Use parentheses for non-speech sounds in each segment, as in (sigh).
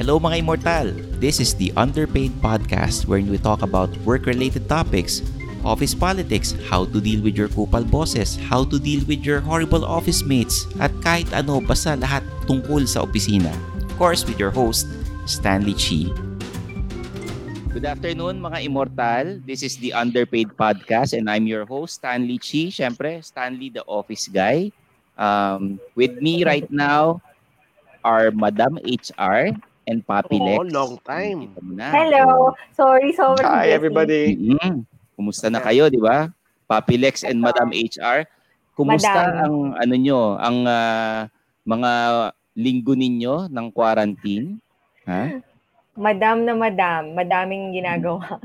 Hello mga immortal! This is the Underpaid Podcast wherein we talk about work-related topics, office politics, how to deal with your kupal bosses, how to deal with your horrible office mates, at kahit ano basta lahat tungkol sa opisina. Of course, with your host, Stanley Chi. Good afternoon mga immortal. This is the Underpaid Podcast and I'm your host, Stanley Chi. Siyempre, Stanley the office guy. Um, with me right now are Madam HR, and Papi Lex. Oh, long time. Hello. Sorry, sorry. Hi, everybody. Mm-hmm. Kumusta na kayo, di ba? Papi Lex and Madam HR. Kumusta Madam. ang ano nyo, ang uh, mga linggo ninyo ng quarantine? Ha? Madam na madam, madaming ginagawa.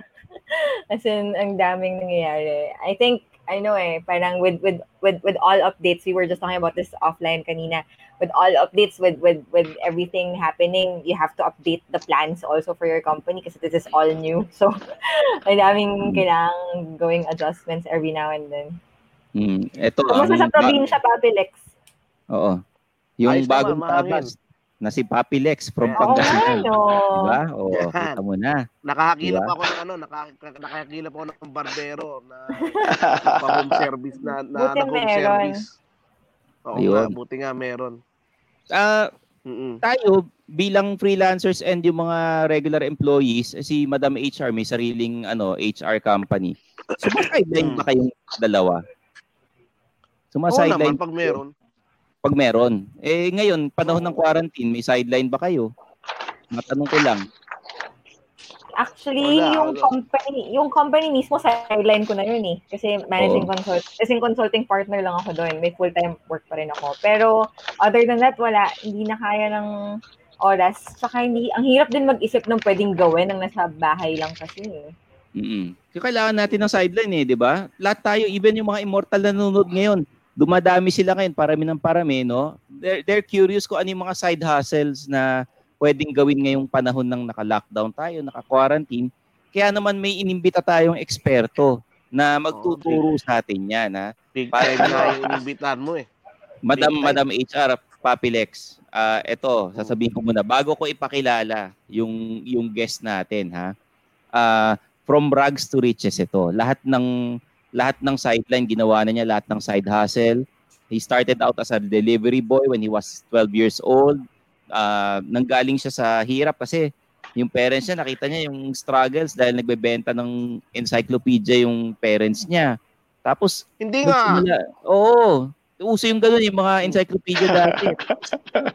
As in, ang daming nangyayari. I think, I know eh, parang with, with, with, with all updates, we were just talking about this offline kanina. With all updates with with with everything happening you have to update the plans also for your company because this is all new. (laughs) So ang daming kailangang going adjustments every now and then. Mm, ito Kumusta um, sa probinsya Papi Lex? Oo. Yung Ayos bagong tabas na si Papi Lex from yeah. Pangasinan. Oh, no. Diba? Oo, oh, kita mo na. Nakakakilap diba? ako ng ano, nakakakilap ako ng barbero na (laughs) pa-home service na, na, na home meron. service. Oo Ayun. nga, buti nga meron uh, tayo bilang freelancers and yung mga regular employees, si Madam HR may sariling ano HR company. Sumasideline ba kayong dalawa? Sumasideline Oo naman, pag meron. Pag meron. Eh ngayon, panahon ng quarantine, may sideline ba kayo? Matanong ko lang. Actually, wala, yung wala. company, yung company mismo sideline ko na yun eh. Kasi managing oh. consult, kasi consulting partner lang ako doon. May full-time work pa rin ako. Pero other than that, wala. Hindi na kaya ng oras. Saka hindi, ang hirap din mag-isip ng pwedeng gawin ng nasa bahay lang kasi eh. Mm-hmm. So, kailangan natin ng sideline eh, di ba? Lahat tayo, even yung mga immortal na nanonood ngayon, dumadami sila ngayon, parami ng parami, no? They're, they're curious kung ano yung mga side hustles na pwedeng gawin ngayong panahon ng naka-lockdown tayo, naka-quarantine. Kaya naman may inimbita tayong eksperto na magtuturo okay. sa atin yan. Ha? Big time na yung inimbitan mo eh. Madam, Madam HR, Papilex, uh, eto, sasabihin ko muna, bago ko ipakilala yung, yung guest natin, ha? Uh, from rags to riches ito. Lahat ng lahat ng sideline ginawa na niya, lahat ng side hustle. He started out as a delivery boy when he was 12 years old uh, nanggaling siya sa hirap kasi yung parents niya, nakita niya yung struggles dahil nagbebenta ng encyclopedia yung parents niya. Tapos, hindi nga. Nila, oo. Uso yung gano'n, yung mga encyclopedia dati.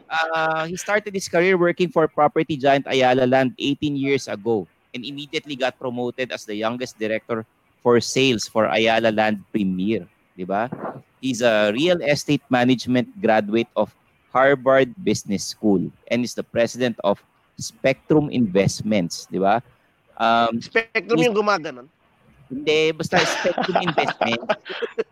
Uh, (laughs) he started his career working for property giant Ayala Land 18 years ago and immediately got promoted as the youngest director for sales for Ayala Land Premier. Di ba? He's a real estate management graduate of Harvard Business School and is the president of Spectrum Investments, di ba? Um, Spectrum yung gumaganon? Hindi, basta Spectrum Investments.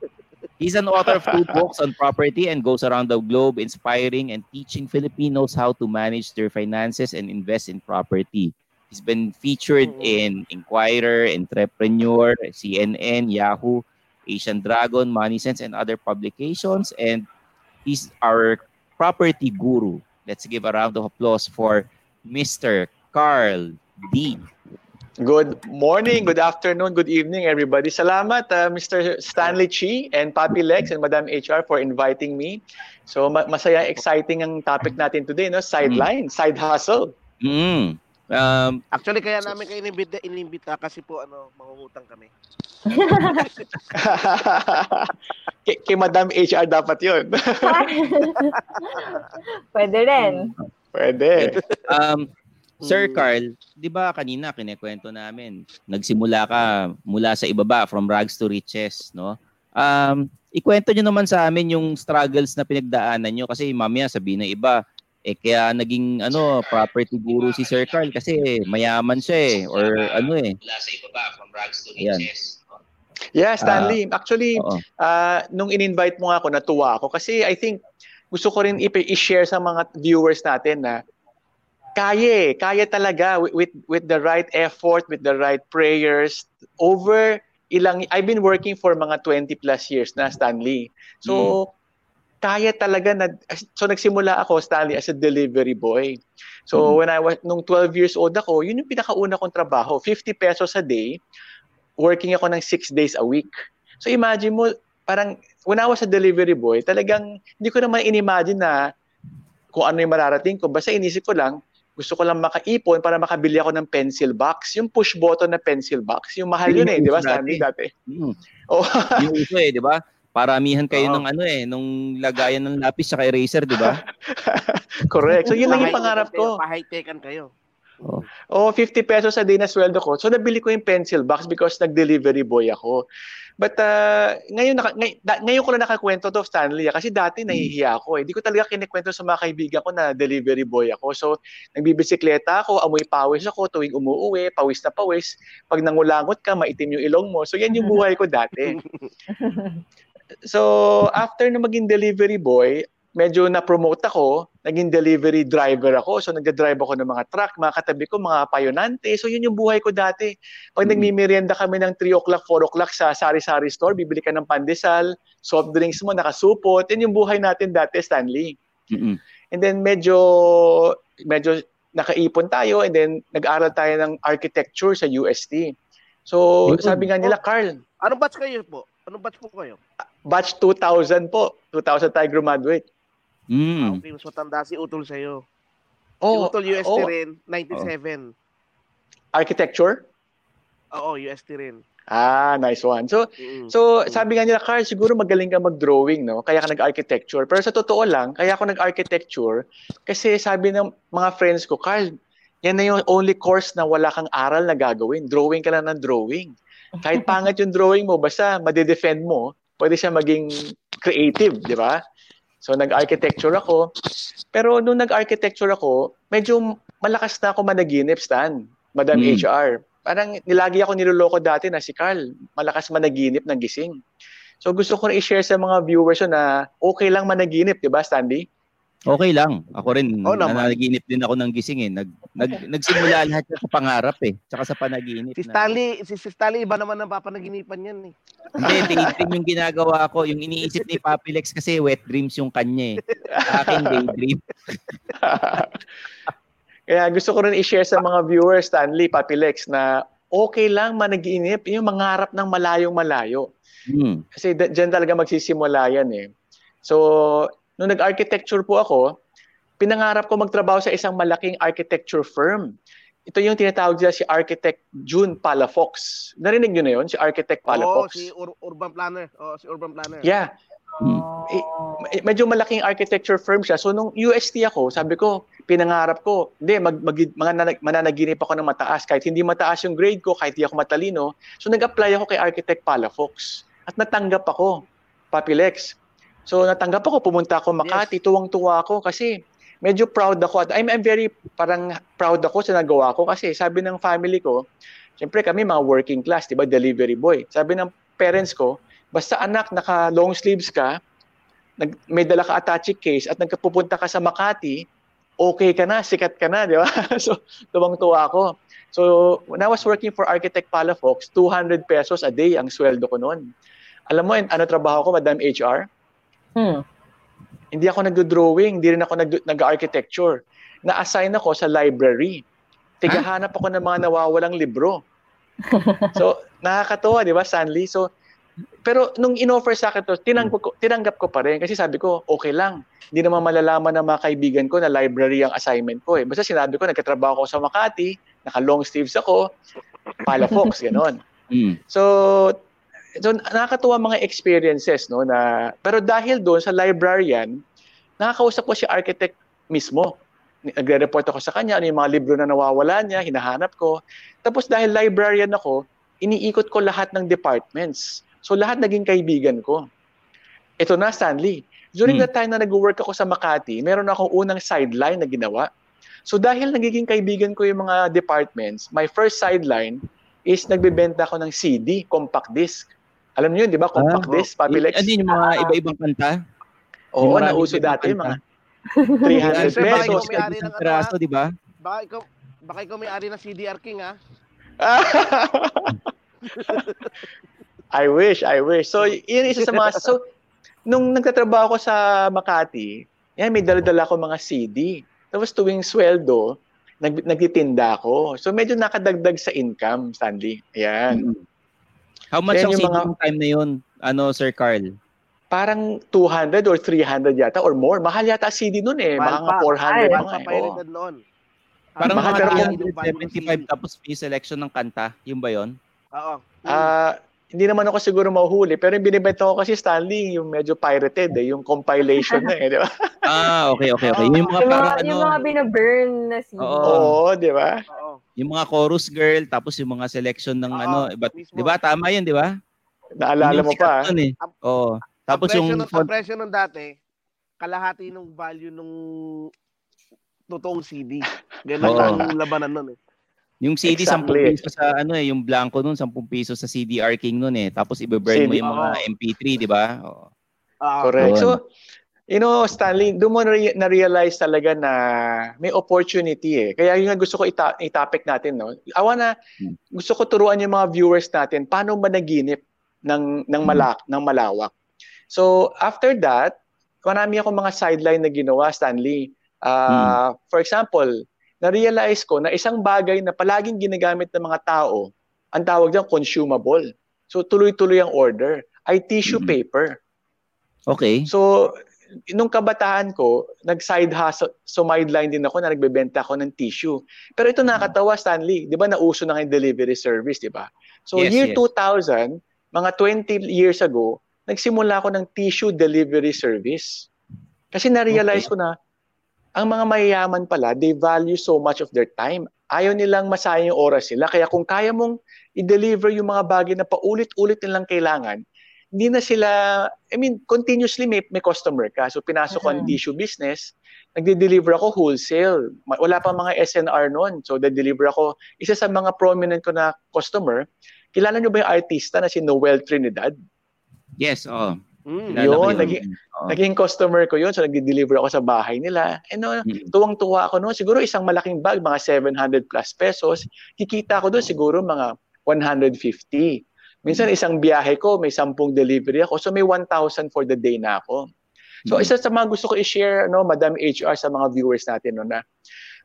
(laughs) He's an author of two books on property and goes around the globe inspiring and teaching Filipinos how to manage their finances and invest in property. He's been featured in Inquirer, Entrepreneur, CNN, Yahoo, Asian Dragon, Money Sense, and other publications. And he's our property guru. Let's give a round of applause for Mr. Carl D. Good morning, good afternoon, good evening, everybody. Salamat, uh, Mr. Stanley Chi and Papi Lex and Madam HR for inviting me. So ma- masaya, exciting ang topic natin today, no? Sideline, mm. side hustle. Mm. Um, Actually, kaya namin kayo inimbita, inimbita kasi po ano, mangungutang kami. (laughs) kay, kay Madam HR dapat yun. (laughs) Pwede rin. Pwede. Um, Sir hmm. Carl, di ba kanina kinekwento namin, nagsimula ka mula sa ibaba, from rags to riches, no? Um, ikwento nyo naman sa amin yung struggles na pinagdaanan nyo kasi mamaya sabihin ng iba, eh kaya naging ano property guru si Sir Carl kasi mayaman siya eh or ano eh. Mula sa ibaba from rags to riches. Yeah, Stanley. Uh, Actually, uh, nung in-invite mo nga ako, natuwa ako kasi I think gusto ko rin i-share sa mga viewers natin na kaya eh, kaya talaga with, with with the right effort, with the right prayers over ilang I've been working for mga 20 plus years na Stanley. So mm. Kaya talaga na so nagsimula ako Stanley as a delivery boy. So mm. when I was nung 12 years old ako, yun yung pinakauna kong trabaho, 50 pesos a day, working ako ng 6 days a week. So imagine mo parang when I was a delivery boy, talagang hindi ko naman inimagine na kung ano yung mararating ko. Basta inisip ko lang, gusto ko lang makaipon para makabili ako ng pencil box. Yung push button na pencil box. Yung mahal yun eh, di ba? Stanley dati. Mm. Oh. yung uso eh, di ba? Paramihan kayo oh. ng ano eh, nung lagayan ng lapis sa eraser, di ba? (laughs) Correct. So yun lang yung pangarap ko. Pa-high-tekan kayo. Oh. oh, 50 pesos a day na sweldo ko. So nabili ko yung pencil box because nag-delivery boy ako. But uh, ngayon, naka, ngay, da, ngayon ko lang nakakwento to, Stanley. Ah, kasi dati hmm. nahihiya ako. Eh. Hindi ko talaga kinikwento sa mga kaibigan ko na delivery boy ako. So, nagbibisikleta ako, amoy pawis ako tuwing umuuwi, pawis na pawis. Pag nangulangot ka, maitim yung ilong mo. So, yan yung (laughs) buhay ko dati. (laughs) so, after na maging delivery boy, medyo na-promote ako, naging delivery driver ako. So nagda-drive ako ng mga truck, mga katabi ko, mga payonante. So yun yung buhay ko dati. Pag mm-hmm. nagmimerienda kami ng 3 o'clock, 4 o'clock sa sari-sari store, bibili ka ng pandesal, soft drinks mo, nakasupot. Yan yung buhay natin dati, Stanley. Mm-hmm. And then medyo, medyo nakaipon tayo and then nag-aral tayo ng architecture sa UST. So sabi nga nila, Carl. Anong batch kayo po? Anong batch po kayo? Batch 2000 po. 2000 tayo graduate. Mm. Ah, okay, mas matanda si Utol sa'yo. Oh, si Utol UST oh, rin, 97. Oh. Architecture? Oo, UST rin. Ah, nice one. So, mm-hmm. so sabi nga nila, Carl, siguro magaling ka mag-drawing, no? Kaya ka nag-architecture. Pero sa totoo lang, kaya ako nag-architecture kasi sabi ng mga friends ko, Carl, yan na yung only course na wala kang aral na gagawin. Drawing ka lang ng drawing. Kahit pangit yung drawing mo, basta madedefend mo, pwede siya maging creative, di ba? So nag-architecture ako. Pero nung nag-architecture ako, medyo malakas na ako managinip, Stan, Madam mm. HR. Parang nilagi ako niloloko dati na si Carl, malakas managinip ng gising. So gusto ko na i-share sa mga viewers na okay lang managinip, di ba, Stanley? Okay lang. Ako rin, oh, nanaginip din ako ng gising eh. Nag, nag, nagsimula lahat sa pangarap eh. Tsaka sa panaginip. Si Stanley, na. si, si Stanley iba naman ang papanaginipan yan eh. Hindi, (laughs) daydream yung ginagawa ko. Yung iniisip ni Papi Lex kasi wet dreams yung kanya eh. Akin daydream. (laughs) Kaya gusto ko rin i-share sa mga viewers, Stanley, Papi Lex, na okay lang managinip yung mangarap ng malayong malayo. Hmm. Kasi d- dyan talaga magsisimula yan eh. So, nung nag-architecture po ako, pinangarap ko magtrabaho sa isang malaking architecture firm. Ito yung tinatawag niya si Architect June Palafox. Narinig niyo na yun, si Architect Palafox? Oo, si Ur- Urban Planner. Oo, si Urban Planner. Yeah. Oh. Eh, medyo malaking architecture firm siya. So nung UST ako, sabi ko, pinangarap ko, hindi, mag, mag, mga mananaginip ako ng mataas. Kahit hindi mataas yung grade ko, kahit hindi ako matalino. So nag-apply ako kay Architect Palafox. At natanggap ako, Papilex. So natanggap ako, pumunta ako Makati, yes. tuwang-tuwa ako kasi medyo proud ako. I'm, I'm very parang proud ako sa nagawa ko kasi sabi ng family ko, siyempre kami mga working class, di ba, delivery boy. Sabi ng parents ko, basta anak, naka long sleeves ka, nag, may dala ka attache case at nagpupunta ka sa Makati, okay ka na, sikat ka na, di ba? (laughs) so, tuwang-tuwa ako. So, when I was working for Architect Palafox, 200 pesos a day ang sweldo ko noon. Alam mo, ano trabaho ko, Madam HR? Hmm. Hindi ako nag-drawing, hindi rin ako nag- nag-architecture. Na-assign ako sa library. Tigahanap ako ng mga nawawalang libro. (laughs) so, nakakatuwa, di ba, Stanley? So, pero nung inoffer sa akin to, tinanggap ko, tinanggap ko pa rin kasi sabi ko, okay lang. Hindi naman malalaman ng mga kaibigan ko na library ang assignment ko. Eh. Basta sinabi ko, nagkatrabaho ako sa Makati, naka-long sleeves ako, Palafox, (laughs) gano'n. Mm. So, so nakakatuwa mga experiences no na pero dahil doon sa librarian nakakausap ko si architect mismo. Nagre-report ako sa kanya ano yung mga libro na nawawala niya hinahanap ko. Tapos dahil librarian ako iniikot ko lahat ng departments. So lahat naging kaibigan ko. Ito na Stanley. During hmm. the time na nag-work ako sa Makati meron akong unang sideline na ginawa. So dahil nagiging kaibigan ko yung mga departments my first sideline is nagbebenta ako ng CD, compact disc. Alam niyo yun, di ba? Compact ah, disc, Papilex. Ano yung mga iba-ibang kanta? Oo, nauso dati, mga 300 pesos. Isang piraso, di ba? Baka ikaw, baka ikaw may ari ng CDR King, ha? (laughs) I wish, I wish. So, yun isa sa mga... So, nung nagtatrabaho ko sa Makati, yan, may dala-dala ko mga CD. Tapos tuwing sweldo, nag, nagtitinda ako. So, medyo nakadagdag sa income, Stanley. Ayan. Mm-hmm. How much ang mga- time na yun, ano, Sir Carl? Parang 200 or 300 yata or more. Mahal yata CD nun eh. Mahal Mga pa. 400 Mahal Mahal mga pa eh. pirated noon. Parang Mahal mga pero kung- 375 tapos may selection ng kanta. Yung ba yun? Oo. Ah, hindi naman ako siguro mahuhuli, pero yung binibenta ko kasi Stanley, yung medyo pirated eh, yung compilation na eh, di ba? (laughs) Ah, okay, okay, okay. Yung mga Yung parang mga, ano, yung mga binaburn na CD. Oo. Oo, di ba? Oo. yung mga chorus girl, tapos yung mga selection ng Oo, ano, mismo. di ba? Tama yun, di ba? Naalala mo pa. nun eh. Oo. Tapos ang presyo yung font, ang presyo nung dati, kalahati ng value nung totoong CD. Ganun Oo. ang labanan nun eh. Yung CD, 10 Exactly. piso sa ano eh, yung blanco nun, 10 piso sa CDR King nun eh. Tapos ibe-burn mo yung mga oo. MP3, di ba? Oo. Ah, Correct. So, you know, Stanley, doon mo na- na-realize talaga na may opportunity eh. Kaya yun nga gusto ko ita- i-topic natin, no? I wanna, Hmm. gusto ko turuan yung mga viewers natin paano managinip ng, ng, malak, ng malawak. So, after that, marami akong mga sideline na ginawa, Stanley. Ah, For example, na-realize ko na isang bagay na palaging ginagamit ng mga tao, ang tawag diyan consumable. So, tuloy-tuloy ang order, ay tissue Mhm. paper. Okay. So, nung kabataan ko, nag-side hustle, so sideline din ako na nagbebenta ako ng tissue. Pero ito nakakatawa, Stanley. Di ba nauso na yung delivery service, di ba? So, Yes, year yes. 2000, mga 20 years ago, nagsimula ako ng tissue delivery service. Kasi na-realize ko na, ang mga mayayaman pala, they value so much of their time. Ayaw nilang masayang yung oras nila. Kaya kung kaya mong i-deliver yung mga bagay na paulit-ulit nilang kailangan, hindi na sila, I mean, continuously may, may customer ka. So, pinasok ko ang Mhm. tissue business, nagde-deliver ako wholesale. Ma- Wala pa mga SNR noon. So, nag-deliver ako. Isa sa mga prominent ko na customer, kilala nyo ba yung artista na si Noel Trinidad? Yes, oo. Mm. Kilala ko Yun, yun. naging- Oo. Naging customer ko yun. So, nagde-deliver ako sa bahay nila. And no, Mm. tuwang-tuwa ako noon. Siguro isang malaking bag, mga 700 plus pesos. Kikita ko doon siguro mga 150. Minsan isang biyahe ko, may 10 delivery ako. So may 1,000 for the day na ako. So Mm. isa sa mga gusto ko i-share, no, Madam HR, sa mga viewers natin, no, na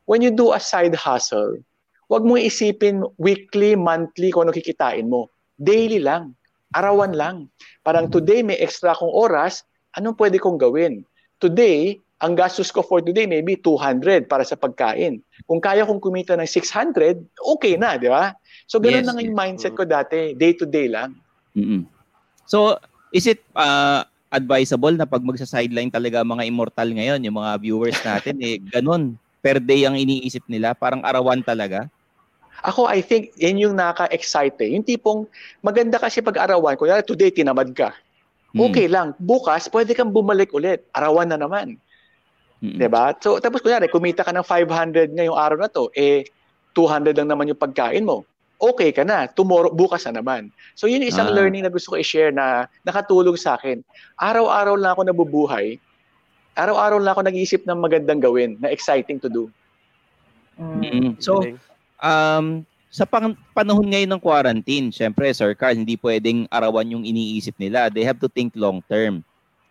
when you do a side hustle, wag mo isipin weekly, monthly kung ano kikitain mo. Daily lang. Arawan lang. Parang today may extra akong oras, anong pwede kong gawin? Today, ang gastos ko for today maybe 200 para sa pagkain. Kung kaya kong kumita ng 600, okay na, di ba? So, ganun Yes, lang yung mindset ko dati, day to day lang. Mm-mm. So, is it uh, advisable na pag magsa-sideline talaga mga immortal ngayon, yung mga viewers natin, eh, ganun, per day ang iniisip nila, parang arawan talaga? Ako, I think, yan yung naka-excite eh. Yung tipong, maganda kasi pag arawan, kunyari today, tinamad ka. Mm. Okay lang. Bukas, pwede kang bumalik ulit. Arawan na naman. Mm-mm. 'Di ba? So, tapos kunyari, kumita ka ng 500 ngayong araw na to, eh, 200 lang naman yung pagkain mo. Okay ka na. Tomorrow, bukas na naman. So, yun yung isang Ah. learning na gusto ko i-share na nakatulong sa akin. Araw-araw lang ako nabubuhay. Araw-araw lang ako nag-iisip ng magandang gawin, na exciting to do. Mm. Mm-mm. So. Um, sa pang- panahon ngayon ng quarantine, syempre, Sir Carl, hindi pwedeng arawan yung iniisip nila. They have to think long term.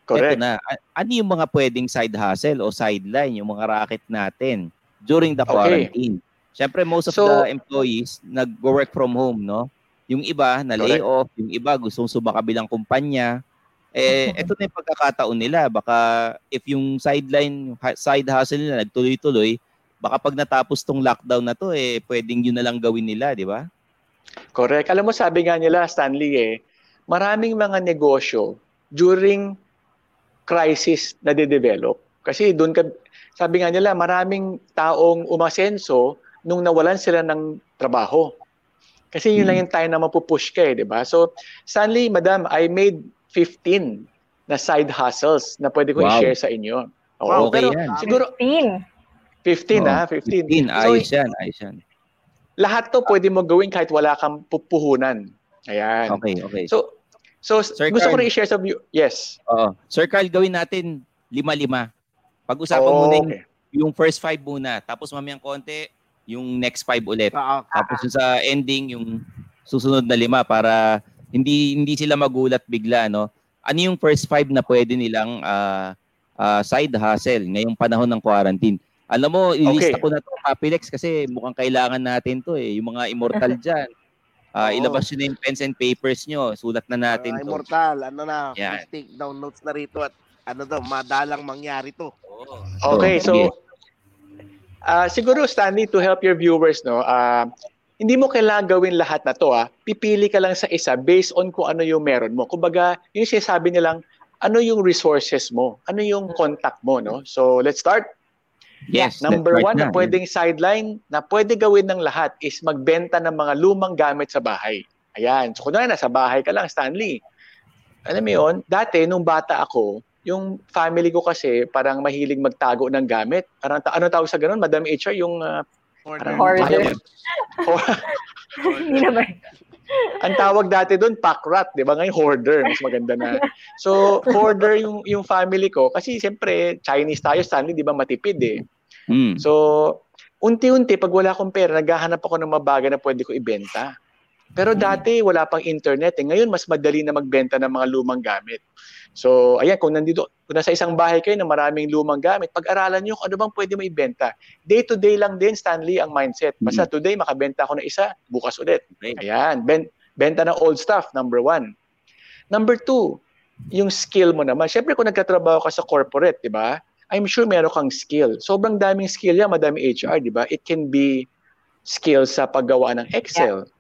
Ito Correct. na, a- ano yung mga pwedeng side hustle o sideline, yung mga racket natin during the Okay. quarantine? Syempre, most of So- the employees nag-work from home, no? Yung iba, na lay Correct. off. Yung iba, gustong sumakabilang kumpanya. Eh, (laughs) ito na yung pagkakataon nila. Baka if yung sideline, side hustle nila nagtuloy-tuloy, baka pag natapos tong lockdown na to, eh, pwedeng yun na lang gawin nila, di ba? Correct. Alam mo, sabi nga nila, Stanley, eh, maraming mga negosyo during crisis na de-develop. Kasi doon ka, sabi nga nila, maraming taong umasenso nung nawalan sila ng trabaho. Kasi yun Hmm. lang yung time na mapupush ka eh, di ba? So, Stanley, madam, I made 15 na side hustles na pwede ko Wow. i-share sa inyo. Oo, Wow, okay pero yan. siguro 15. 15 Oo, ha, 15. 15, So, ayos yan, ayos yan. lahat to pwede mo gawin kahit wala kang pupuhunan. Ayan. Okay, okay. So, so Sir gusto ko Carl. rin i-share sa view. Yes. Oo. Sir Carl, gawin natin lima-lima. Pag-usapan Oo, muna yung, okay. yung first five muna. Tapos mamayang konti, yung next five ulit. Oo. Tapos yung sa ending, yung susunod na lima para Hindi hindi sila magulat bigla, no? Ano yung first five na pwede nilang uh, uh, side hustle ngayong panahon ng quarantine? Alam mo, ilista okay. ko na to, Capilex, kasi mukhang kailangan natin to eh. Yung mga immortal (laughs) dyan. Uh, ilabas nyo na yung pens and papers nyo. Sulat na natin uh, to. Immortal, ano na, yeah. take down notes na rito at ano to, madalang mangyari to. Oh. Okay, so uh, siguro Stanley to help your viewers no, uh, hindi mo kailangan gawin lahat na to ah. Pipili ka lang sa isa based on kung ano yung meron mo. Kumbaga, yung sinasabi nilang ano yung resources mo, ano yung contact mo, no? So, let's start. Yes. Number one na, na pwedeng sideline na pwede gawin ng lahat is magbenta ng mga lumang gamit sa bahay. Ayan. So, kunwari, nasa bahay ka lang, Stanley. Alam mo yun, dati, nung bata ako, yung family ko kasi parang mahilig magtago ng gamit. Parang, ano tawag sa ganun? Madam HR, yung... Uh, Hoarder. Hoarder. (laughs) Hindi naman. Ang tawag dati doon, pack rat, di ba? Ngayon, hoarder. Mas maganda na. So, hoarder yung, yung family ko. Kasi, siyempre, Chinese tayo, Stanley, di ba, matipid eh. Mm. So, unti-unti, pag wala akong pera, naghahanap ako ng mga bagay na pwede ko ibenta. Pero mm. dati, wala pang internet. Eh. Ngayon, mas madali na magbenta ng mga lumang gamit. So, ayan, kung nandito, kung nasa isang bahay kayo na maraming lumang gamit, pag-aralan nyo kung ano bang pwede mo ibenta. Day-to-day lang din, Stanley, ang mindset. Basta mm-hmm. today, makabenta ako ng isa, bukas ulit. Ayan, ben- benta ng old stuff, number one. Number two, yung skill mo naman. Siyempre, kung nagkatrabaho ka sa corporate, di ba? I'm sure meron kang skill. Sobrang daming skill yan, madami HR, di ba? It can be skill sa paggawa ng Excel, yeah.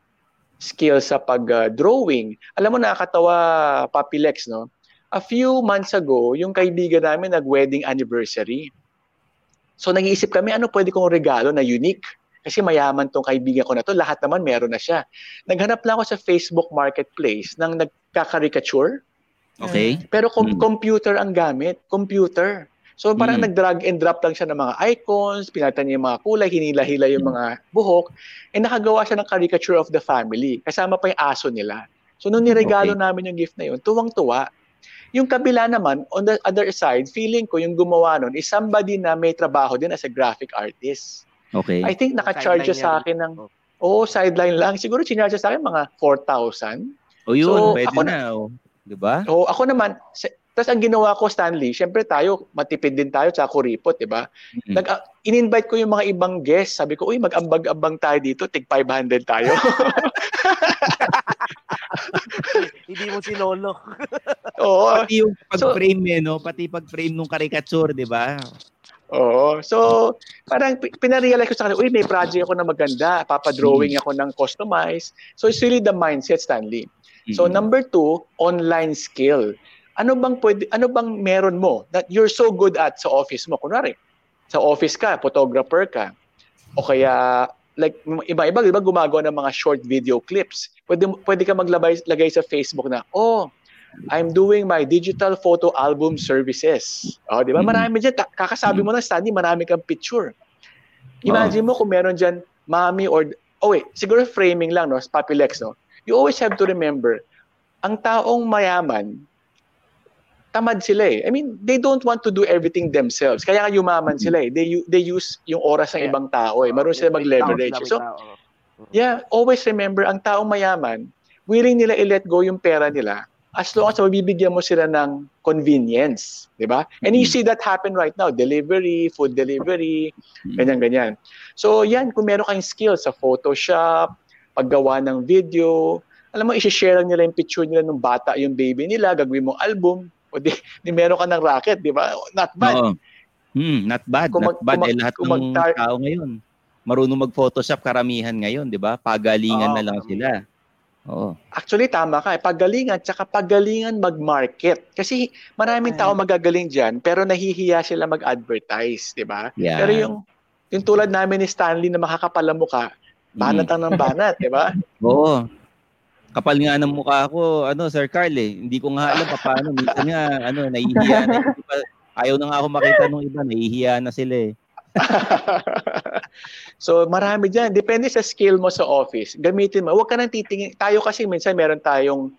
skill sa pag-drawing. Uh, Alam mo, nakakatawa, Papilex, no? A few months ago, yung kaibigan namin nag-wedding anniversary. So nag-iisip kami, ano pwede kong regalo na unique? Kasi mayaman tong kaibigan ko na to, lahat naman meron na siya. Naghanap lang ako sa Facebook Marketplace ng nagka-caricature. Okay. Pero com- hmm. computer ang gamit, computer. So parang mm. nag-drag and drop lang siya ng mga icons, pinatan niya yung mga kulay, hinila-hila yung mga buhok, and nakagawa siya ng caricature of the family. Kasama pa yung aso nila. So nung niregalo okay. namin yung gift na yun, tuwang-tuwa. Yung kabila naman, on the other side, feeling ko yung gumawa nun is somebody na may trabaho din as a graphic artist. Okay. I think naka-charge sa akin ng, oh, sideline lang. Siguro sinarge sa akin mga 4,000. O oh, yun, so, pwede ako na. na oh. Diba? Oh, ako naman, tapos ang ginawa ko, Stanley, syempre tayo, matipid din tayo, tsaka kuripot, di ba? Mm-hmm. Nag, uh, in-invite ko yung mga ibang guests. Sabi ko, uy, mag-ambag-ambang tayo dito, tig 500 tayo. (laughs) Hindi mo sinolo. (laughs) Oo. Pati yung pag-frame so, eh, no? Pati pag-frame nung caricature, di ba? Oo. So, parang pinarealize ko sa kanila, uy, may project ako na maganda. Papadrawing mm-hmm. ako ng customize. So, it's really the mindset, Stanley. So, mm-hmm. number two, online skill ano bang pwede, ano bang meron mo that you're so good at sa office mo? Kunwari, sa office ka, photographer ka, o kaya like iba-iba, iba gumagawa ng mga short video clips. Pwede pwede ka maglagay lagay sa Facebook na, "Oh, I'm doing my digital photo album services." Oh, di ba? Mm-hmm. Marami diyan kakasabi mo na study, marami kang picture. Imagine mo kung meron diyan mommy or oh wait, siguro framing lang no, Papilex no. You always have to remember, ang taong mayaman, tamad sila eh. I mean, they don't want to do everything themselves. Kaya nga yumaman sila eh. They, they use yung oras ng yeah. ibang tao eh. Marunong sila mag-leverage. So, yeah, always remember, ang taong mayaman, willing nila i-let go yung pera nila as long as mabibigyan mo sila ng convenience, di ba? And you mm-hmm. see that happen right now, delivery, food delivery, mm-hmm. ganyan-ganyan. So yan, kung meron kang skills sa Photoshop, paggawa ng video, alam mo, isi-share lang nila yung picture nila ng bata, yung baby nila, gagawin mong album, o di, di meron ka ng racket, di ba? Not bad. Oo. Hmm, not bad, kung not bad. Kung, eh, lahat ng mag- tao ngayon, marunong mag-photoshop karamihan ngayon, di ba? Pagalingan oh, na lang sila. Oo. Actually, tama ka. Eh. Pagalingan, tsaka pagalingan mag-market. Kasi maraming tao magagaling dyan, pero nahihiya sila mag-advertise, di ba? Yeah. Pero yung, yung tulad namin ni Stanley na makakapala mukha, banat ang ng banat, di ba? (laughs) Oo kapal nga ng mukha ko, ano, Sir Carl eh. Hindi ko nga alam paano. Minsan nga, ano, nahihiya na. Ayaw na nga ako makita nung iba, nahihiya na sila eh. (laughs) so marami dyan. Depende sa skill mo sa office. Gamitin mo. Huwag ka nang titingin. Tayo kasi minsan meron tayong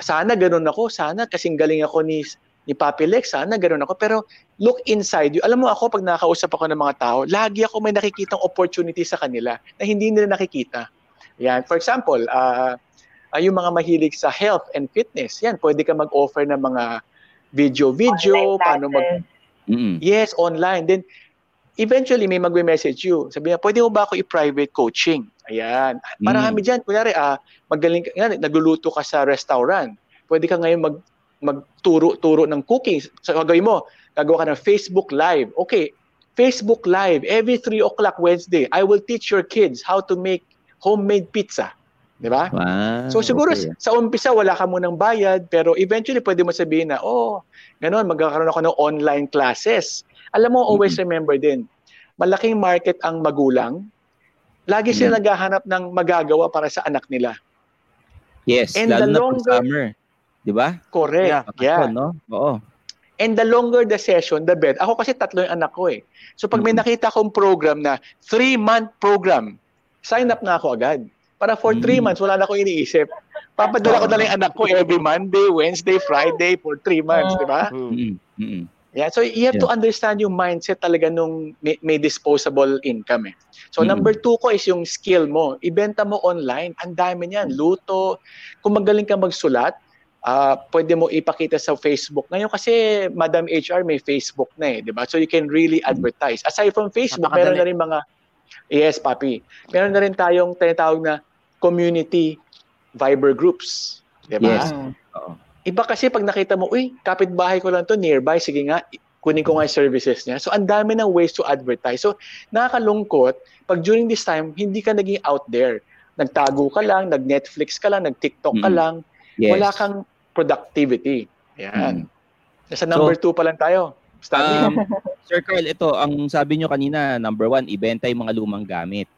sana ganun ako. Sana kasing galing ako ni ni Papi Lex, sana ganun ako. Pero look inside you. Alam mo ako, pag nakausap ako ng mga tao, lagi ako may nakikitang opportunity sa kanila na hindi nila nakikita. Yan. For example, uh, yung mga mahilig sa health and fitness, yan, pwede ka mag-offer ng mga video-video, paano mag... Mm-hmm. Yes, online. Then, eventually, may magme-message you. Sabi niya, pwede mo ba ako i-private coaching? Ayan. Marami mm. dyan. Kunyari, ah, magaling yan, nagluluto ka sa restaurant. Pwede ka ngayon mag, magturo-turo ng cooking. So, gagawin mo, gagawa ka ng Facebook Live. Okay, Facebook Live, every 3 o'clock Wednesday, I will teach your kids how to make homemade pizza. Di ba? Wow, so siguro okay. sa umpisa wala ka munang bayad, pero eventually pwede mo sabihin na, oh, ganun, magkakaroon ako ng online classes. Alam mo, always mm-hmm. remember din, malaking market ang magulang. Lagi sila mm-hmm. naghahanap ng magagawa para sa anak nila. Yes, And lalo the longer, na summer. Di ba? Correct. Yeah. yeah. no? Oo. And the longer the session, the better. Ako kasi tatlo yung anak ko eh. So pag may nakita akong program na three-month program, sign up na ako agad. Para for three mm. months, wala na akong iniisip. Papadala ko na lang yung anak ko every Monday, Wednesday, Friday for three months, di ba? Mm-hmm. Yeah, so you have yeah. to understand yung mindset talaga nung may, may disposable income eh. So mm-hmm. number two ko is yung skill mo. Ibenta mo online. Ang dami niyan. Luto. Kung magaling ka magsulat, uh, pwede mo ipakita sa Facebook. Ngayon kasi Madam HR may Facebook na eh, di ba? So you can really advertise. Aside from Facebook, meron na rin mga Yes, papi. Meron na rin tayong tinatawag na community Viber groups. Di ba? Yes. Oo. Iba kasi pag nakita mo, uy, kapitbahay ko lang to nearby, sige nga, kunin ko nga yung services niya. So, ang dami ng ways to advertise. So, nakakalungkot, pag during this time, hindi ka naging out there. Nagtago ka lang, nag-Netflix ka lang, nag-TikTok ka mm. lang. Yes. Wala kang productivity. Yan. Mm. Nasa number so, two pa lang tayo. Um, (laughs) Sir Carl, ito, ang sabi nyo kanina, number one, ibenta yung mga lumang gamit.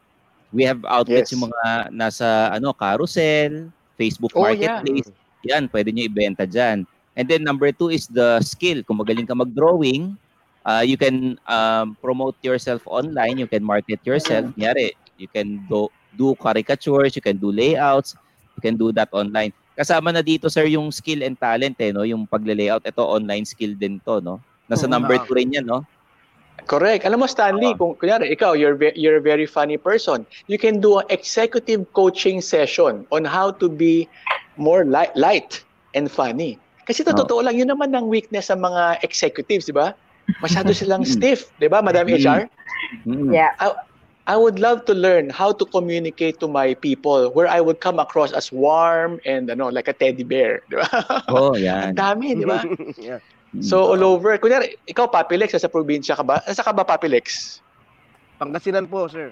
We have outlets yes. yung mga nasa ano carousel, Facebook oh, Marketplace. Yeah. Yan, pwede nyo ibenta dyan. And then number two is the skill. Kung magaling ka mag-drawing, uh, you can um, promote yourself online. You can market yourself. Nyari, you can do, do caricatures, you can do layouts, you can do that online. Kasama na dito, sir, yung skill and talent, eh, no? yung pagle-layout. Ito, online skill din to. No? Nasa number 2 rin yan, no? Correct. Alam mo, Stanley, kung kunyari, ikaw, you're, you're a very funny person. You can do an executive coaching session on how to be more light, light and funny. Kasi to, uh, totoo lang, yun naman ang weakness sa mga executives, di ba? Masyado (laughs) silang stiff, di ba, Madam HR? Yeah. I, I would love to learn how to communicate to my people where I would come across as warm and ano, like a teddy bear, di ba? Oh, (laughs) yan. Ang dami, di ba? (laughs) yeah. So, all over. Kunyari, ikaw, Papilex, sa probinsya ka ba? Sa ka ba, Papilex? Pangasinan po, sir.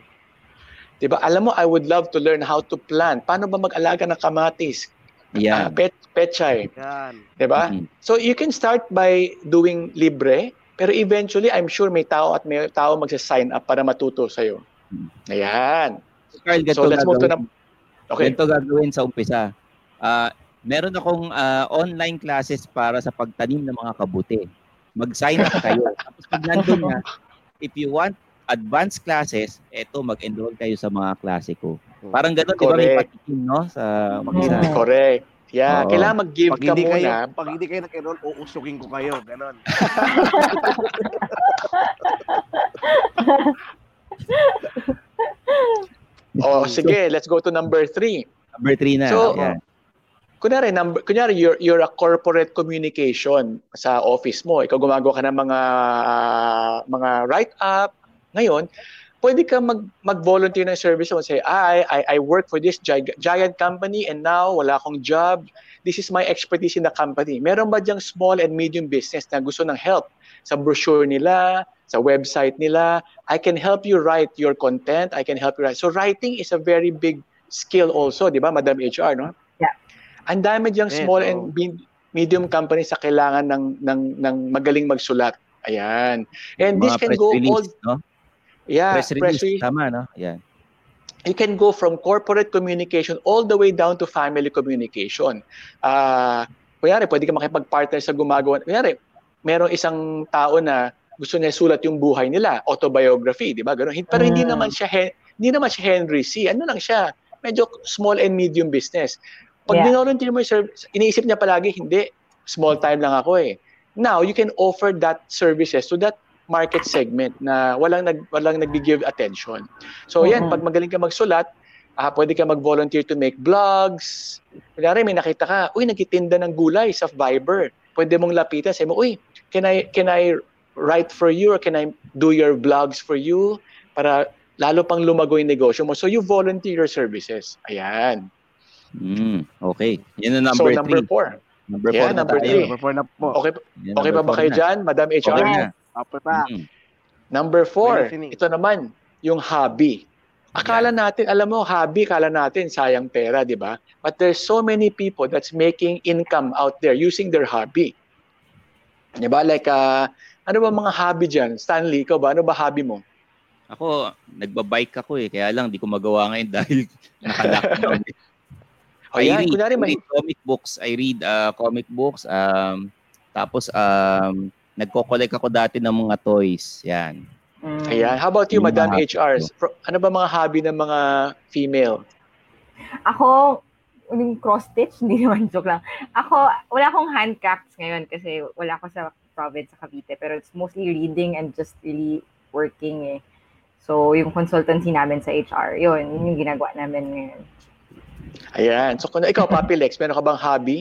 Diba? Alam mo, I would love to learn how to plant. Paano ba mag-alaga ng kamatis? Yeah. Uh, pet, petchay. Yan. Diba? Mm-hmm. So, you can start by doing libre, pero eventually, I'm sure may tao at may tao magsa-sign up para matuto sa'yo. Ayan. Carl, so, let's move to na... Okay. Ganito gagawin sa umpisa. Uh, meron akong uh, online classes para sa pagtanim ng mga kabuti. Mag-sign up kayo. (laughs) Tapos pag nandun na, if you want advanced classes, eto mag-enroll kayo sa mga klase ko. Parang gano'n, di ba may patikin, no? Sa mag-isa. Mm, correct. Yeah, Oo. kailangan mag-give pag ka muna. Kayo, pag hindi kayo nag-enroll, uusukin ko kayo. Ganon. (laughs) oh, sige, let's go to number three. Number three na. So, yeah kunyari, number, kunyari you're, you're a corporate communication sa office mo. Ikaw gumagawa ka ng mga uh, mga write-up. Ngayon, pwede ka mag, mag-volunteer ng service mo. Say, I, I, I work for this gi- giant company and now wala akong job. This is my expertise in the company. Meron ba diyang small and medium business na gusto ng help sa brochure nila, sa website nila? I can help you write your content. I can help you write. So writing is a very big skill also, di ba, Madam HR, no? Ang dami diyang small yes, and medium companies sa kailangan ng ng ng magaling magsulat. Ayan. And this can go release, all no? Yeah, press release, press release. tama no? Yeah. You can go from corporate communication all the way down to family communication. Ah, uh, kunyari, pwede ka makipag-partner sa gumagawa. Kunyari, merong isang tao na gusto niya sulat yung buhay nila, autobiography, di ba? Ganun. Pero hindi mm. naman siya hindi naman siya Henry C. Ano lang siya? Medyo small and medium business. Pag yeah. binolunteer mo yung service, iniisip niya palagi, hindi, small time lang ako eh. Now, you can offer that services to that market segment na walang nag walang nagbi-give attention. So, mm-hmm. yan, pag magaling ka magsulat, Ah, pwede ka mag-volunteer to make vlogs. Kunyari, may nakita ka, uy, nagtitinda ng gulay sa Viber. Pwede mong lapitan, sabi mo, uy, can I, can I write for you or can I do your vlogs for you? Para lalo pang lumago yung negosyo mo. So, you volunteer your services. Ayan. Mm, okay. Yan ang number so, number three. four. Number Yeah, four na number tayo. three. Number four na po. Okay, Yan, okay pa ba kayo na. dyan, Madam HR? Okay na. Apo pa. Mm. Number four, Listening. ito naman, yung hobby. Akala natin, alam mo, hobby, akala natin sayang pera, di ba? But there's so many people that's making income out there using their hobby. Di ba? Like, uh, ano ba mga hobby dyan? Stanley, ikaw ba? Ano ba hobby mo? Ako, nagbabike ako eh. Kaya lang, di ko magawa ngayon (laughs) dahil naka-lockdown. Eh. I Ayan, read, kunyari I may- read comic books. I read uh, comic books. Um, tapos, um, nagko-collect ako dati ng mga toys. Yan. Mm. Ayan. How about you, Yung Madam mga HR? Pro- Ano ba mga hobby ng mga female? Ako, yung cross-stitch, (laughs) hindi naman joke lang. Ako, wala akong handcrafts ngayon kasi wala ako sa province sa Cavite. Pero it's mostly reading and just really working eh. So, yung consultancy namin sa HR, yun, yun yung ginagawa namin ngayon. Ayan. So, kung ikaw, Papi Lex, meron ka bang hobby?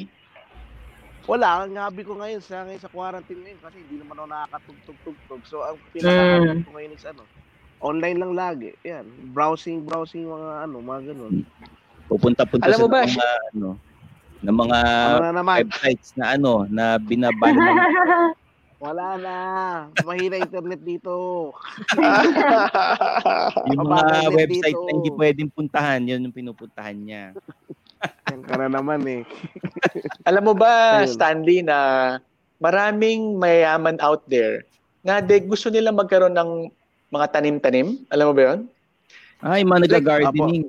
Wala, ang hobby ko ngayon sa ngayon sa quarantine ngayon kasi hindi naman ako nakakatugtog-tugtog. So ang pinaka-hobby ko ngayon is ano, online lang lagi. Yan, browsing, browsing mga ano, mga ganun. Pupunta-punta Alam mo ba, mga, ano, ng mga Ano na naman? websites na ano, na binaban. (laughs) Wala na. Mahina internet dito. (laughs) yung mga website dito. na hindi pwedeng puntahan, yun yung pinupuntahan niya. Yan ka na naman eh. (laughs) Alam mo ba. Stanley, na maraming mayayaman out there na de, gusto nila magkaroon ng mga tanim-tanim? Alam mo ba yun? Ay, mga nag-gardening.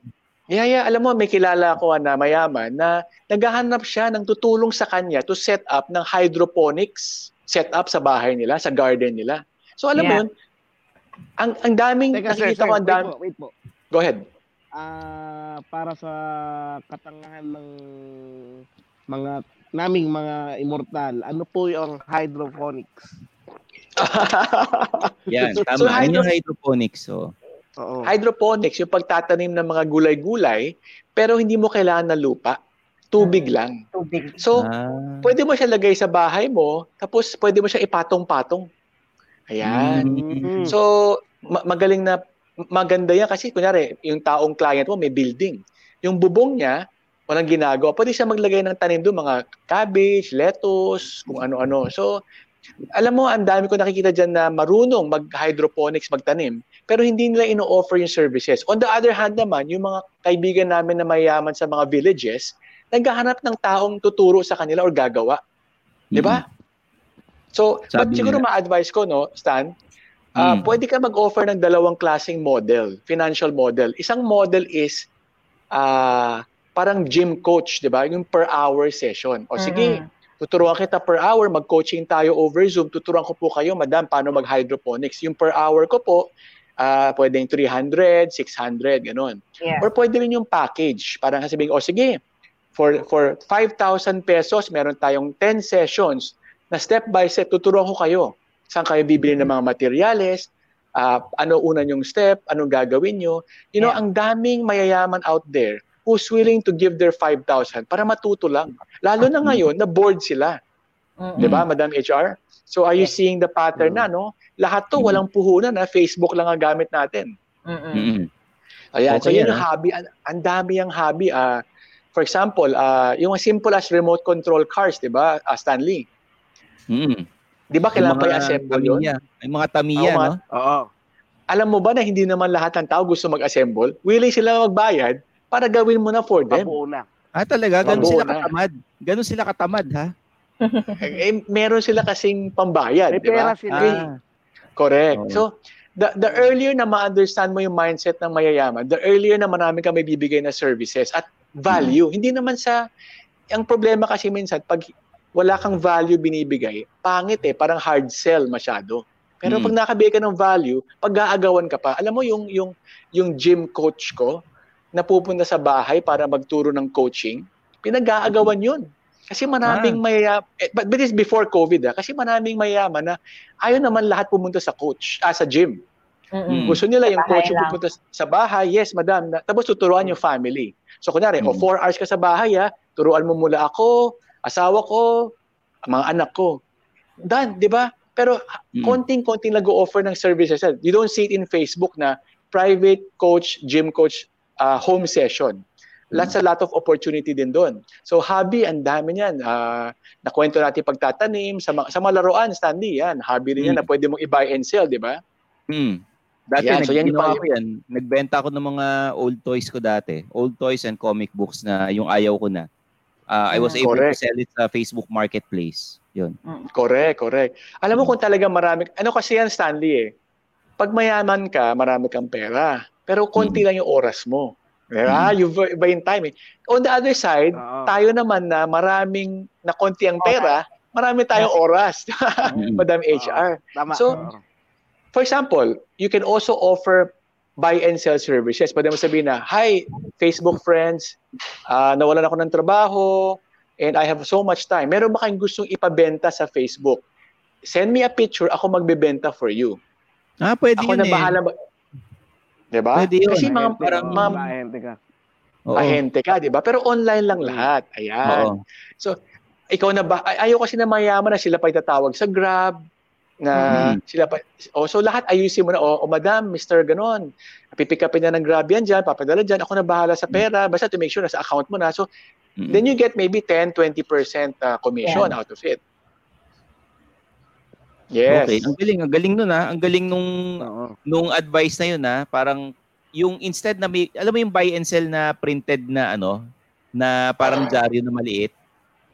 Yeah, yeah. Alam mo, may kilala ko na mayaman na naghahanap siya ng tutulong sa kanya to set up ng hydroponics setup sa bahay nila, sa garden nila. So alam mo Yeah. yun, ang, ang daming, Teka sir, nakikita sir, ko ang wait dami. po, wait po. Go ahead. Ah, para sa katangahan ng mga naming mga immortal, ano po yung hydroponics? (laughs) Yan, So, tama. so Yun hydro- yung hydroponics. So. Oo. hydroponics, yung pagtatanim ng mga gulay-gulay, pero hindi mo kailangan ng lupa. Tubig lang. Tubig. So, ah, pwede mo siya lagay sa bahay mo, tapos pwede mo siya ipatong-patong. Ayan. Mm. So, ma- magaling na, maganda yan kasi, kunyari, yung taong client mo may building. Yung bubong niya, walang ginagawa. Pwede siya maglagay ng tanim doon, mga cabbage, lettuce, kung ano-ano. So, alam mo, ang dami ko nakikita dyan na marunong mag-hydroponics, magtanim, pero hindi nila ino-offer yung services. On the other hand naman, yung mga kaibigan namin na mayaman sa mga villages, naghahanap ng taong tuturo sa kanila or gagawa. Di ba? So, Sabi but siguro nila. ma-advise ko, no, Stan, ah, Mm. pwede ka mag-offer ng dalawang klaseng model, financial model. Isang model is ah parang gym coach, di ba? Yung per hour session. O sige, Mhm. tuturuan kita per hour, mag-coaching tayo over Zoom, tuturuan ko po kayo, madam, paano mag-hydroponics. Yung per hour ko po, ah pwedeng 300, 600, ganun. Yeah. Or pwede rin yung package. Parang sabihin, o sige, for, for 5,000 pesos, meron tayong 10 sessions na step by step, tuturuan ko kayo. Saan kayo bibili ng mga materyales, ah, ano una yung step, anong gagawin nyo. You know, Yeah. ang daming mayayaman out there who's willing to give their 5,000 para matuto lang. Lalo na ngayon, na bored sila. Mm-mm. Di ba, Madam HR? So are you Yes. seeing the pattern na, no? Lahat to, walang puhunan na Facebook lang ang gamit natin. Mm-mm. Ayan, so Okay, yun ah. yung hobby. Ang, ang dami ang hobby. ah for example, ah yung simple as remote control cars, di ba, ah, Stanley? Mm-mm. Di ba Yung kailangan pa i-assemble yun? May mga tamiya, mga- no? Oo. Alam mo ba na hindi naman lahat ng tao gusto mag-assemble? Willing sila magbayad para gawin mo na for them. Pabuo na. Ah, talaga? Ganun sila na. katamad. Ganun sila katamad, ha? (laughs) eh, meron sila kasing pambayad, di ba? pera sila. Ah, Correct. Oo. So, the, the earlier na ma-understand mo yung mindset ng mayayaman, the earlier na marami kang may bibigay na services at value. Hindi naman sa, ang problema kasi minsan, pag wala kang value binibigay, pangit eh, parang hard sell masyado. Pero Mm. pag nakabigay ka ng value, pag-aagawan ka pa, alam mo yung, yung, yung gym coach ko, na pupunta sa bahay para magturo ng coaching, pinag-aagawan yun. Kasi maraming mayaya eh, but, but this before COVID ah, kasi maraming mayaman na ayaw naman lahat pumunta sa coach, ah, sa gym. Mm-mm. Gusto nila yung Sa coach yung lang. pupunta sa bahay, yes, madam. Na, tapos tuturuan yung family. So, kunwari, o Mm. four hours ka sa bahay, ha, turuan mo mula ako, asawa ko, mga anak ko. Done, di ba? Pero Mm. konting-konting nag-offer ng services. You don't see it in Facebook na private coach, gym coach, uh, home session. Lots a lot of opportunity din doon. So hobby, ang dami niyan. Uh, nakwento natin pagtatanim, sa, mga- sa mga laruan, Stanley, yan. Hobby rin yan Mm. na pwede mong i-buy and sell, di ba? Hmm. Dati Yan, nag- so yan yung ginawa ko yan. Nagbenta ako ng mga old toys ko dati. Old toys and comic books na yung ayaw ko na. Uh, I was Mm. able Correct. to sell it sa Facebook Marketplace. Yun. Correct, correct. Alam mo kung talaga marami, ano kasi yan, Stanley eh. Pag mayaman ka, marami kang pera. Pero konti lang yung oras mo. Diba? You buy in time eh. On the other side, Oo. tayo naman na maraming, na konti ang pera, marami tayong oras. (laughs) Mm. Madam HR. Tama. So, Oo. For example, you can also offer buy and sell services. Pwede mo sabihin na, Hi, Facebook friends, ah, nawalan ako ng trabaho, and I have so much time. Meron ba kayong gustong ipabenta sa Facebook? Send me a picture, ako magbebenta for you. Ah, pwede Ako yun na eh. bahala. Ba- diba? Pwede yun. Kasi mga parang mga ahente ka. Oo. ahente ka, di ba? Pero online lang lahat. Ayan. Oo. ikaw na ba, ay, ayaw kasi na mayaman na sila pa itatawag sa Grab, na Mhm. sila pa, oh, so lahat ayusin mo na, oh, oh madam, Mr. Ganon, pipick upin na ng Grab yan dyan, papadala dyan, ako na bahala sa pera, basta to make sure na sa account mo na. So, Mm. then you get maybe 10-20% uh, commission out of it. Yes. Okay, ang galing, ang galing nun ah. Ang galing nung Oo. nung advice na yun ah, parang yung instead na may, alam mo yung buy and sell na printed na ano, na parang dyaryo na maliit.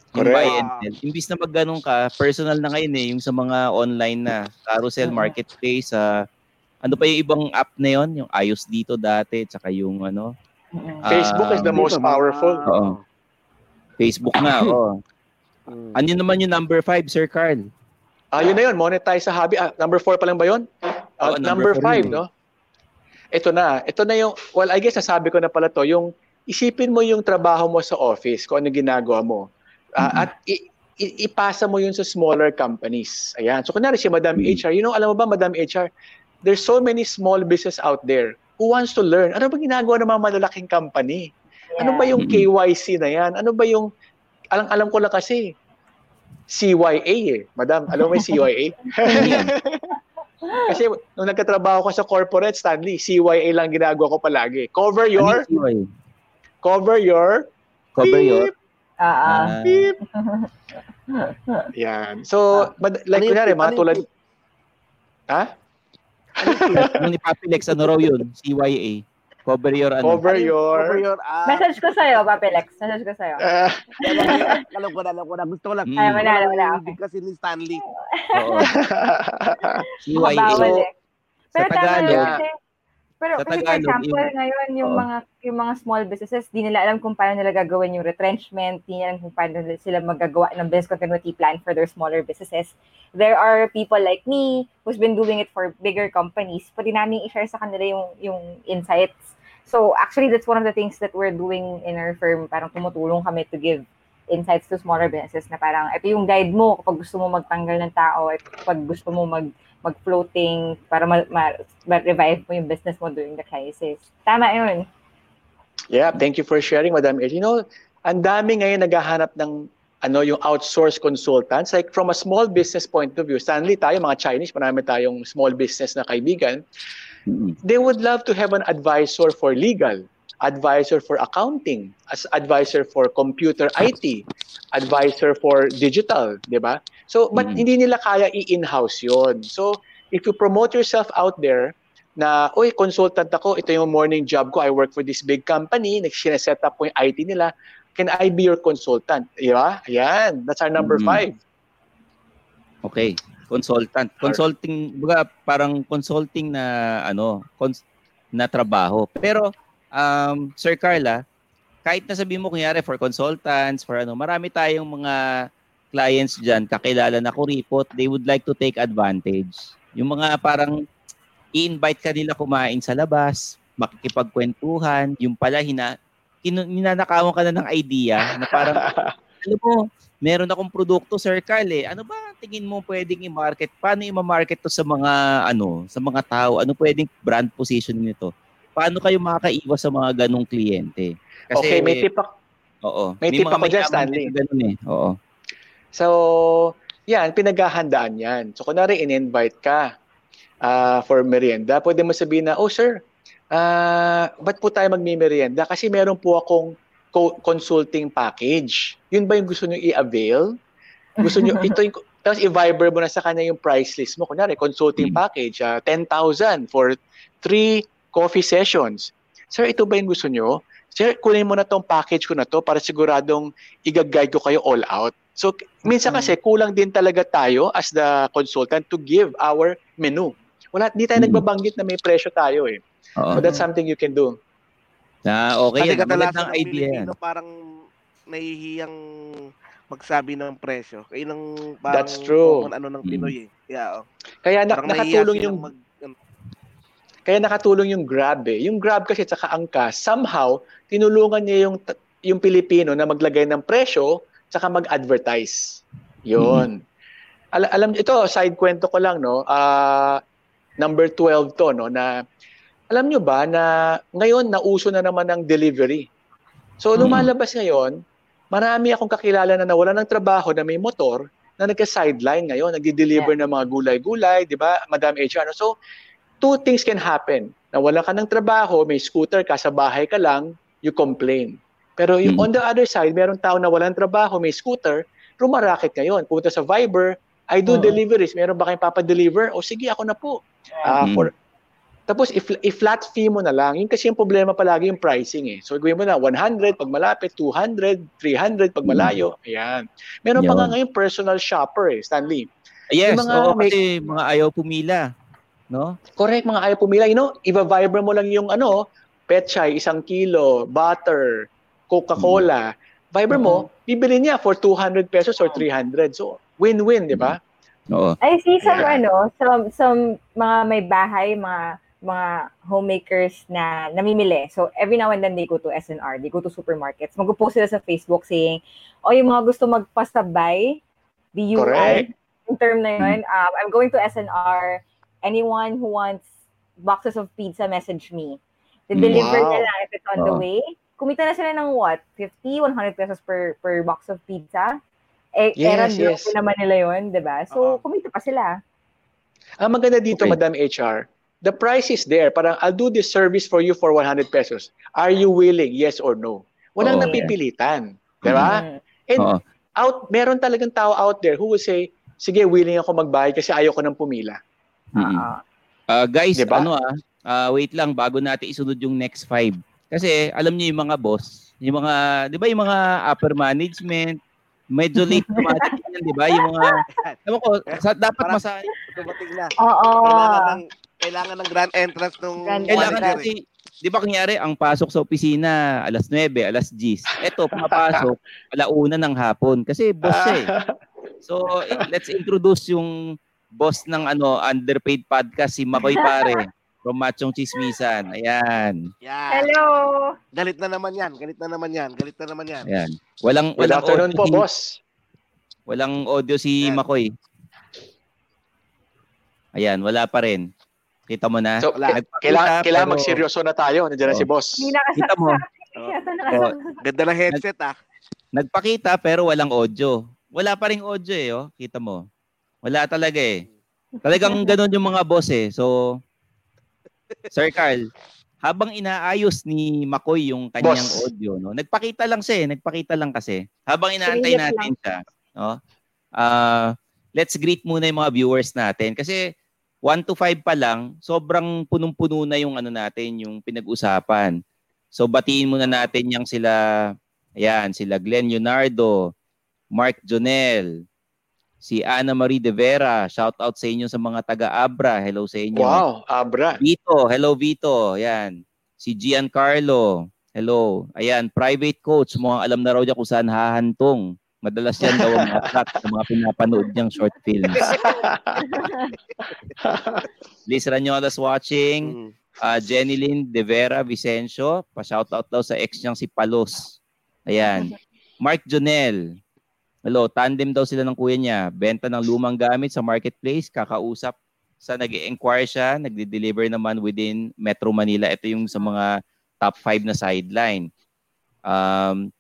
Yung Correct. buy and sell. Imbis na magganong ka, personal na ngayon eh, yung sa mga online na carousel, Mhm. marketplace, ah, ano pa yung ibang app na yon yung ayos dito dati, tsaka yung ano, Mm-mm. Facebook is the um, most powerful. Oo. Facebook na, (laughs) oh. Mm. Ano naman yung number five, Sir Carl? Ah, yun na yun, monetize sa hobby. Ah, number 4 pa lang ba yun? Ah, Oo, number number four 5, yun. no? Ito na. Ito na yung, well, I guess nasabi ko na pala to, yung isipin mo yung trabaho mo sa office, kung ano ginagawa mo. Mhm. At i- i- ipasa mo yun sa smaller companies. Ayan. So, kunwari si Madam. HR, you know, alam mo ba, Madam HR, there's so many small business out there who wants to learn. Ano ba ginagawa ng mga malalaking company? Ano ba yung. KYC na yan? Ano ba yung, alam, alam ko lang kasi, CYA eh. Madam, alam mo yung CYA? (laughs) kasi nung nagkatrabaho ko sa corporate, Stanley, CYA lang ginagawa ko palagi. Cover your, Ano cover your, Cover your, Ah, ah. ah, beep. (laughs) Yan. So, mad- like, Ano kunyari, mga Ano tulad, ha? ano ni Papi Lex, ano raw yun? CYA. Cover your ano. Cover your, Cover your, ah, Message ko sa'yo, Papilex. Message ko sa'yo. ah, (laughs) alam ko na, alam ko na, alam na. Gusto ko lang. Mm. Ay, wala, wala, wala. Hindi kasi ni Stanley. Oo. (laughs) CYA. Eh. Sa Pero tama Tagalog, yun kasi, pero Sa kasi for Tagalog, example, yung- ngayon, yung Oo. mga yung mga small businesses, di nila alam kung paano nila gagawin yung retrenchment, di nila alam kung paano sila magagawa ng business continuity plan for their smaller businesses. There are people like me who's been doing it for bigger companies. Pwede namin i-share sa kanila yung, yung insights. So actually, that's one of the things that we're doing in our firm. Parang tumutulong kami to give insights to smaller businesses na parang ito yung guide mo kapag gusto mo magtanggal ng tao at kapag gusto mo mag mag-floating para ma- ma- ma-revive mo yung business mo during the crisis. Tama yun. Yeah, thank you for sharing, Madam Ed. You know, ang dami ngayon naghahanap ng ano yung outsource consultants. Like from a small business point of view, Stanley tayo, mga Chinese, marami tayong small business na kaibigan. They would love to have an advisor for legal, advisor for accounting, as advisor for computer IT, advisor for digital, di ba? So, but Mm. hindi nila kaya i-in-house yon. So, if you promote yourself out there, na, oy, consultant ako, ito yung morning job ko, I work for this big company, nag-set up ko yung IT nila, can I be your consultant? Di ba? Ayan, that's our number Mm. five. Okay. Consultant. Consulting, baga parang consulting na ano, cons- na trabaho. Pero um Sir Carla, kahit na sabihin mo kunyari for consultants, for ano, marami tayong mga clients diyan, kakilala na kuripot, they would like to take advantage. Yung mga parang i-invite ka nila kumain sa labas, makikipagkwentuhan, yung pala hina ninanakawan ka na ng idea na parang (laughs) alam mo, meron akong produkto, Sir Carl, eh. Ano ba tingin mo pwedeng i-market? Paano i-market to sa mga, ano, sa mga tao? Ano pwedeng brand positioning nito? Paano kayo makakaiwas sa mga ganong kliyente? Kasi, okay, may tip ako. Oo. May, may tip ako dyan, Stanley. Ganun eh. Oo. So, yan, pinaghahandaan yan. So, kunwari, in-invite ka uh, for merienda, pwede mo sabihin na, oh, sir, uh, ba't po tayo magmi-merienda? Kasi meron po akong co- consulting package. Yun ba yung gusto nyo i-avail? Gusto nyo, (laughs) ito yung, tapos i-viber mo na sa kanya yung price list mo. Kunwari, consulting hmm. package, uh, ah, 10,000 for three coffee sessions. Sir, ito ba yung gusto nyo? Sir, kunin mo na tong package ko na to para siguradong i-guide ko kayo all out. So, minsan kasi kulang din talaga tayo as the consultant to give our menu. Wala, di tayo hmm. nagbabanggit na may presyo tayo eh. Uh-huh. So that's something you can do. Ah, okay yan. Magandang idea yan. Parang nahihiyang magsabi ng presyo. Kaya ng parang That's true. Kung ano ng mm. Pinoy eh. Yeah, oh. Kaya na, nakatulong yung mag, kaya nakatulong yung Grab eh. Yung Grab kasi at saka Angka, somehow, tinulungan niya yung, yung Pilipino na maglagay ng presyo saka mag-advertise. Yun. Mm-hmm. Al- alam, ito, side kwento ko lang, no? Uh, number 12 to, no? Na alam nyo ba na ngayon nauso na naman ng delivery? So hmm. lumalabas ngayon, marami akong kakilala na nawala ng trabaho na may motor na nagka-sideline ngayon, nagdi-deliver yeah. ng mga gulay-gulay, di ba, Madam HR? So, two things can happen. Nawala ka ng trabaho, may scooter ka, sa bahay ka lang, you complain. Pero yung hmm. on the other side, meron tao na walang trabaho, may scooter, rumaraket ngayon. Punta sa Viber, I do uh-huh. deliveries. Meron ba kayong papadeliver? O sige, ako na po. Uh, hmm. for tapos, i-flat fee mo na lang. Yun kasi yung problema palagi yung pricing eh. So, gawin mo na 100 pag malapit, 200, 300 pag malayo. Ayan. Meron Yun. pa nga ngayon personal shopper eh, Stanley. Yes, yung mga oo, may, kasi mga ayaw pumila. No? Correct, mga ayaw pumila. You know, i-viber mo lang yung ano, petchay, isang kilo, butter, Coca-Cola. Mm-hmm. Viber mo, mm-hmm. bibili niya for 200 pesos or 300. So, win-win, di ba? Oo. I see some, yeah. ano, some, some mga may bahay, mga mga homemakers na namimili. So, every now and then they go to SNR, they go to supermarkets. Mag-post sila sa Facebook saying, o oh, yung mga gusto magpasabay, BUI, Correct. yung term na yun, um, I'm going to SNR, anyone who wants boxes of pizza, message me. De-deliver wow. na lang if it's on oh. the way. Kumita na sila ng what? 50, 100 pesos per per box of pizza. Eh, yes, yes. naman nila yun, di ba? So, uh-huh. kumita pa sila. Ang maganda dito, okay. Madam HR, the price is there. Parang, I'll do this service for you for 100 pesos. Are you willing? Yes or no? Walang oh, napipilitan. Yeah. Di ba? Mm-hmm. And oh. out, meron talagang tao out there who will say, sige, willing ako magbayad kasi ayoko nang pumila. Mm-hmm. Uh, guys, diba? ano ah, uh, wait lang, bago natin isunod yung next five. Kasi alam niyo yung mga boss, yung mga, di ba yung mga upper management, medyo late (laughs) dumating yan, di ba? Yung mga, alam ko, sa, dapat masahin. Dumating na. Oo. Kailangan ng kailangan ng grand entrance nung grand kailangan natin Di ba kunyari, ang pasok sa opisina, alas 9, alas 10. Ito, pumapasok, (laughs) alauna ng hapon. Kasi boss eh. (laughs) So, let's introduce yung boss ng ano underpaid podcast, si Makoy Pare. (laughs) From Machong Chismisan. Ayan. Yan. Hello. Galit na naman yan. Galit na naman yan. Galit na naman yan. Ayan. Walang, Good walang afternoon audio po, si, boss. Walang audio si Ayan. Makoy. Ayan, wala pa rin. Kita mo na. So, kailangan, kailangan pero... magseryoso na tayo. Nandiyan oh. na si boss. Kita mo. oh. Ganda ng headset ah. Nagpakita pero walang audio. Wala pa ring audio eh. Oh. Kita mo. Wala talaga eh. Talagang (laughs) ganun yung mga boss eh. So, Sir Carl, habang inaayos ni Makoy yung kanyang boss. audio, no? Nagpakita lang siya eh. Nagpakita lang kasi. Habang inaantay natin siya, no? Uh, let's greet muna yung mga viewers natin. Kasi 1 to 5 pa lang, sobrang punong-puno na yung ano natin, yung pinag-usapan. So batiin muna natin yung sila, ayan, sila Glenn Leonardo, Mark Jonel, si Ana Marie De Vera, shout out sa inyo sa mga taga-Abra, hello sa inyo. Wow, Abra. Vito, hello Vito, ayan. Si Giancarlo, hello. Ayan, private coach, mukhang alam na raw niya kung saan hahantong. Madalas yan daw ang attract sa mga pinapanood niyang short films. (laughs) Liz Ranyolas watching. Uh, Jenny Lynn De Vera Vicencio. Pa-shoutout daw sa ex niyang si Palos. Ayan. Mark Jonel. Hello, tandem daw sila ng kuya niya. Benta ng lumang gamit sa marketplace, kakausap sa nag inquire siya, nagde-deliver naman within Metro Manila. Ito yung sa mga top 5 na sideline. Um,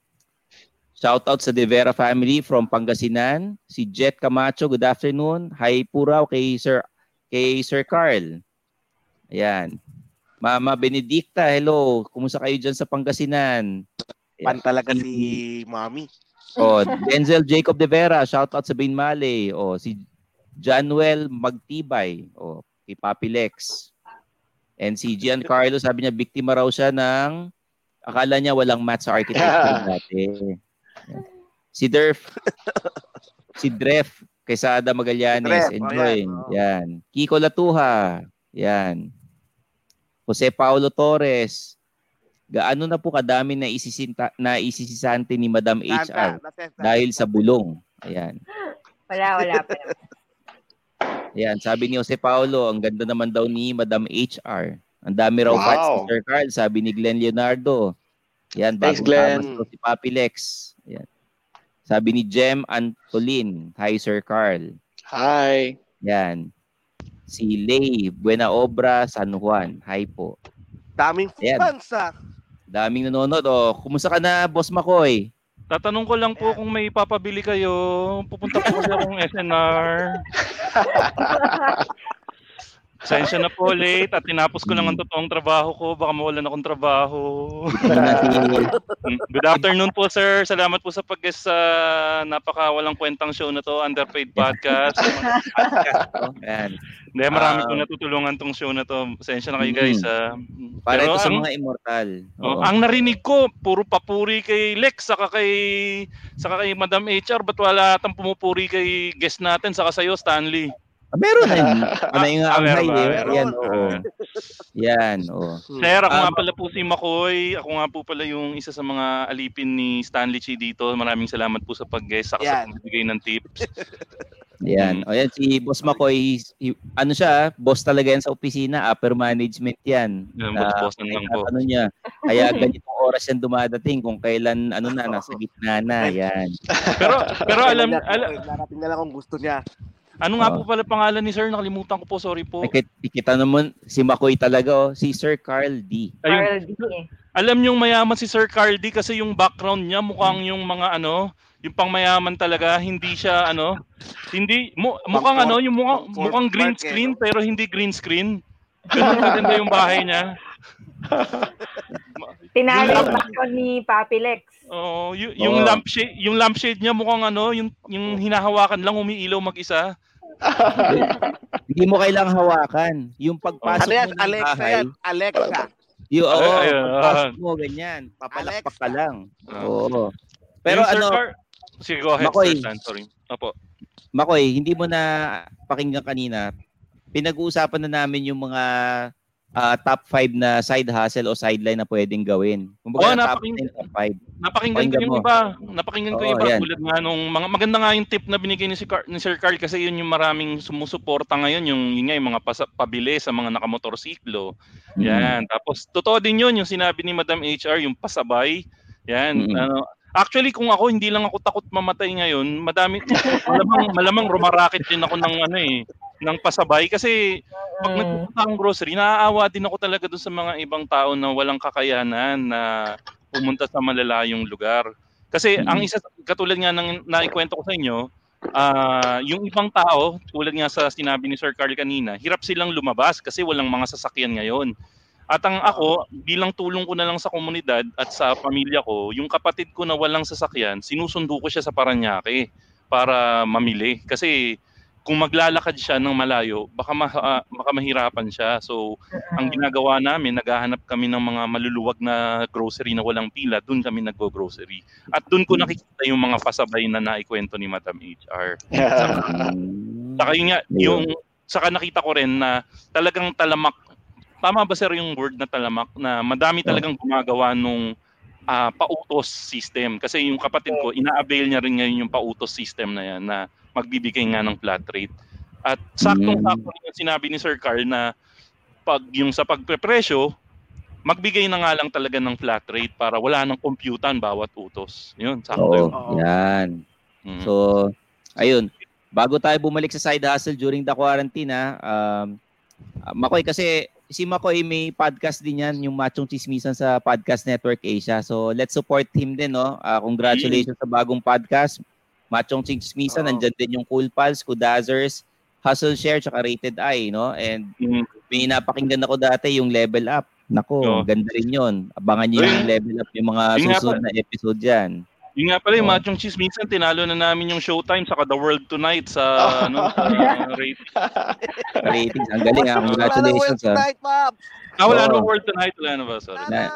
shout out sa De Vera family from Pangasinan. Si Jet Camacho, good afternoon. Hi po raw kay Sir kay Sir Carl. Ayan. Mama Benedicta, hello. Kumusta kayo dyan sa Pangasinan? Pan talaga si Mami. Oh, (laughs) Denzel Jacob De Vera, shout out sa Bain Male. Oh, si Januel Magtibay. Oh, kay Papi Lex. And si Giancarlo, sabi niya, biktima raw siya ng, akala niya walang math sa architecture dati. Si Derf, si Dref, kay Sada Magallanes, Dref, enjoy. oh, yan, oh. Yan. Kiko Latuha, yan. Jose Paulo Torres, gaano na po kadami na isisinta na isisisante ni Madam HR dahil sa bulong. Ayan. Wala, wala pa. Ayan, sabi ni Jose Paulo, ang ganda naman daw ni Madam HR. Ang dami raw Wow. fans ni Sir Carl, sabi ni Glenn Leonardo. Ayan, Thanks, bagong Glenn. tamas si Papi Lex. Ayan. Sabi ni Jem Antolin, hi Sir Carl. Hi. Yan. Si Lay Buena Obra San Juan. Hi po. Daming Ayan. fans ah. Daming nanonood. Oh, kumusta ka na, Boss Makoy? Tatanong ko lang po kung may papabili kayo. Pupunta po kasi akong SNR. (laughs) Sensya na po late at tinapos ko lang ang totoong trabaho ko. Baka mawalan akong trabaho. (laughs) Good afternoon po sir. Salamat po sa pag-guest sa napaka walang kwentang show na to, Underpaid Podcast. (laughs) Oh, Yan. Hindi, marami Ah. po natutulungan tong show na to. Sensya na kayo guys. ah. Para Pero ito sa ang- mga immortal. Oh, ang narinig ko, puro papuri kay Lex, saka kay, saka kay Madam HR. Ba't wala atang pumupuri kay guest natin, saka sa'yo, Stanley? Ah, meron na yun. Ano yung Ah, ang high ba? eh. Yan, oo. Yan, oo. Sir, ako Um, nga pala po si Makoy. Ako nga po pala yung isa sa mga alipin ni Stanley Chi dito. Maraming salamat po sa pag-guest, saka sa pagbigay ng tips. (laughs) Yan. O yan, si Boss Makoy, he- ano siya, boss talaga yan sa opisina, upper management yan. Yan, Na boss-bossan lang po. Ano niya, kaya ganitong oras yan dumadating kung kailan, ano na, nasa gitna na, yan. Pero, pero alam, Kailan niya- alam, Darating na lang kung gusto niya. Ano nga po pala pangalan ni Sir? Nakalimutan ko po, sorry po. Ikita naman, si Makoy talaga, oh, si Sir Carl D. Ayun, Carl D. alam niyong mayaman si Sir Carl D kasi yung background niya mukhang yung mga ano, yung pang mayaman talaga, hindi siya ano, hindi mu, mukhang ano, yung mukhang, pang- mukhang green eh, screen no? pero hindi green screen. Ganun maganda yung bahay niya. (laughs) Tinalo Yung- yung background ni Papi Lex. Oo, y- yung Oo. lampshade, yung lampshade niya mukhang ano, yung yung hinahawakan lang umiilaw mag-isa. Hindi mo kailangang hawakan. Yung pagpasok Ano yan? mo ng Alexa bahay, yan. Alexa. yung, oo, ayun. pagpasok mo, ganyan. Papalakpak ka lang. Ah. Oo. Pero Yung Sir ano, Car- Sige, go ahead, Makoy. Sir Stan, sorry. Opo. Makoy, hindi mo na pakinggan kanina, pinag-uusapan na namin yung mga ah, top 5 na side hustle o sideline na pwedeng gawin. Kumbaga, top napakinggan. 10, top 5. Napakinggan ko yung iba. Napakinggan ko yung iba. yan. Tulad nga nung mga maganda nga yung tip na binigay ni, si Car- ni Sir Carl kasi yun yung maraming sumusuporta ngayon yung yun nga yung mga pasa- pabili sa mga nakamotorsiklo. Mm. Yan. Tapos totoo din yun yung sinabi ni Madam HR yung pasabay. Yan. Mm. Ano, actually kung ako hindi lang ako takot mamatay ngayon, madami malamang malamang rumaraket din ako ng ano eh ng pasabay kasi pag Mm. nagpupunta akong grocery, naaawa din ako talaga doon sa mga ibang tao na walang kakayanan na pumunta sa malalayong lugar. Kasi Mm. ang isa katulad nga ng naikwento ko sa inyo, ah yung ibang tao, tulad nga sa sinabi ni Sir Carl kanina, hirap silang lumabas kasi walang mga sasakyan ngayon. At ang ako, bilang tulong ko na lang sa komunidad at sa pamilya ko, yung kapatid ko na walang sasakyan, sinusundo ko siya sa Paranaque para mamili. Kasi kung maglalakad siya ng malayo, baka, ma- ah, baka mahirapan siya. So, ang ginagawa namin, naghahanap kami ng mga maluluwag na grocery na walang pila, doon kami naggo-grocery. At doon ko nakikita yung mga pasabay na naikwento ni Madam HR. Mm. (laughs) Saka yun nga, yung saka nakita ko rin na talagang talamak, tama ba sir yung word na talamak, na madami talagang gumagawa nung ah, pautos system. Kasi yung kapatid ko, ina-avail niya rin ngayon yung pautos system na yan na magbibigay nga ng flat rate. At saktong-sakto rin yung sinabi ni Sir Carl na pag yung sa pagprepresyo, magbigay na nga lang talaga ng flat rate para wala nang computan bawat utos. Yun, sakto Oo, yun. Yan. Mm-hmm. So, ayun. Bago tayo bumalik sa side hustle during the quarantine, ha, um, Makoy, kasi si Makoy may podcast din yan, yung Machong Chismisan sa Podcast Network Asia. So, let's support him din, no? Uh, congratulations mm-hmm. sa bagong podcast. Machong Chismisan, oh. nandyan din yung Cool Pals, Kudazers, Hustle Share, tsaka Rated I, no? And mm-hmm. may napakinggan ako dati yung Level Up. Nako, oh. ganda rin yun. Abangan niyo yung Level Up, yung mga susunod na episode dyan. Yung nga pala, yung oh. Machong Cheese, minsan tinalo na namin yung Showtime saka The World Tonight sa oh. (laughs) ano, uh, rating. ratings. Ang galing ha. Congratulations ha. Tonight. Ah, wala oh. na World Tonight. Wala na ba? Sorry. Na,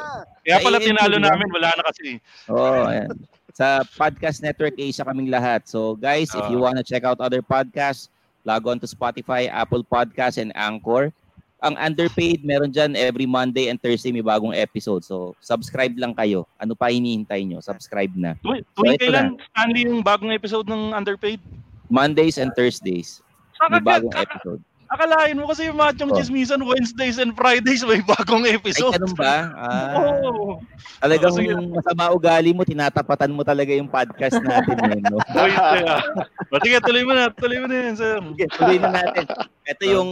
Kaya pala tinalo namin. Wala na kasi. Oo, oh, ayan. Sa Podcast Network Asia kaming lahat. So guys, uh, if you ah. wanna check out other podcasts, log on to Spotify, Apple Podcasts, and Anchor ang underpaid, meron dyan every Monday and Thursday may bagong episode. So, subscribe lang kayo. Ano pa hinihintay nyo? Subscribe na. Tuwing so, kailan, Stanley, yung bagong episode ng underpaid? Mondays and Thursdays. May bagong episode. Akalain mo kasi yung Machong oh. Chismisan Wednesdays and Fridays may bagong episode. Ay, ganun ba? Ah, oh. Talagang oh, sige. masama ugali mo, tinatapatan mo talaga yung podcast natin. yun, no? (laughs) oh, yun, Sige, tuloy mo na. Tuloy mo na yun, sir. Sige, tuloy na natin. Ito yung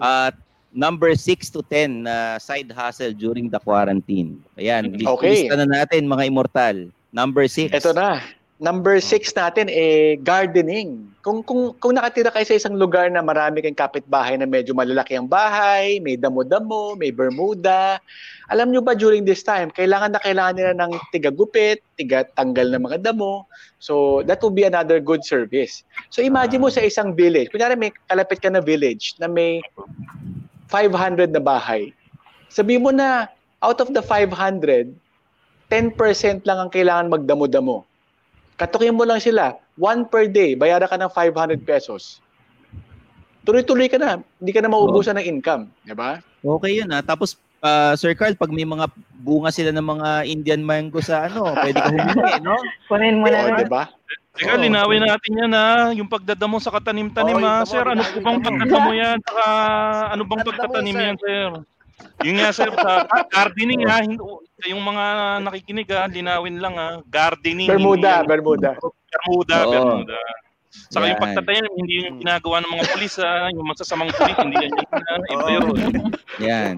uh, number 6 to 10 na uh, side hustle during the quarantine. Ayan, okay. lista na natin mga immortal. Number 6. Ito na. Number 6 natin eh gardening. Kung kung kung nakatira kayo sa isang lugar na marami kayong kapitbahay na medyo malalaki ang bahay, may damo-damo, may bermuda, alam nyo ba during this time, kailangan na kailangan nila ng tiga-gupit, tiga-tanggal ng mga damo. So, that will be another good service. So, imagine mo sa isang village. Kunyari may kalapit ka na village na may 500 na bahay. Sabi mo na, out of the 500, 10% lang ang kailangan magdamo-damo. Katukin mo lang sila, one per day, bayaran ka ng 500 pesos. Tuloy-tuloy ka na, hindi ka na maubusan ng income, di ba? Okay yun ha. Ah. Tapos, uh, Sir Carl, pag may mga bunga sila ng mga Indian mango sa ano, pwede ka humingi, no? Kunin mo na. Oh, di ba? Teka, oh, linawin natin yan ha. Yung pagdadamo sa katanim-tanim oh, ha. Sir, ano po bang pagdadamo yan? Saka, ano bang pagtatanim yan, sir? Yung nga, sir, sa gardening ha. Yung mga nakikinig ha, linawin lang ha. Gardening. Bermuda, Bermuda. Bermuda, oh. Bermuda. Saka yan. yung pagtatanim, hindi yung ginagawa ng mga pulis ha. Yung masasamang pulis, hindi yan yung uh, (laughs) iba yun. Yan.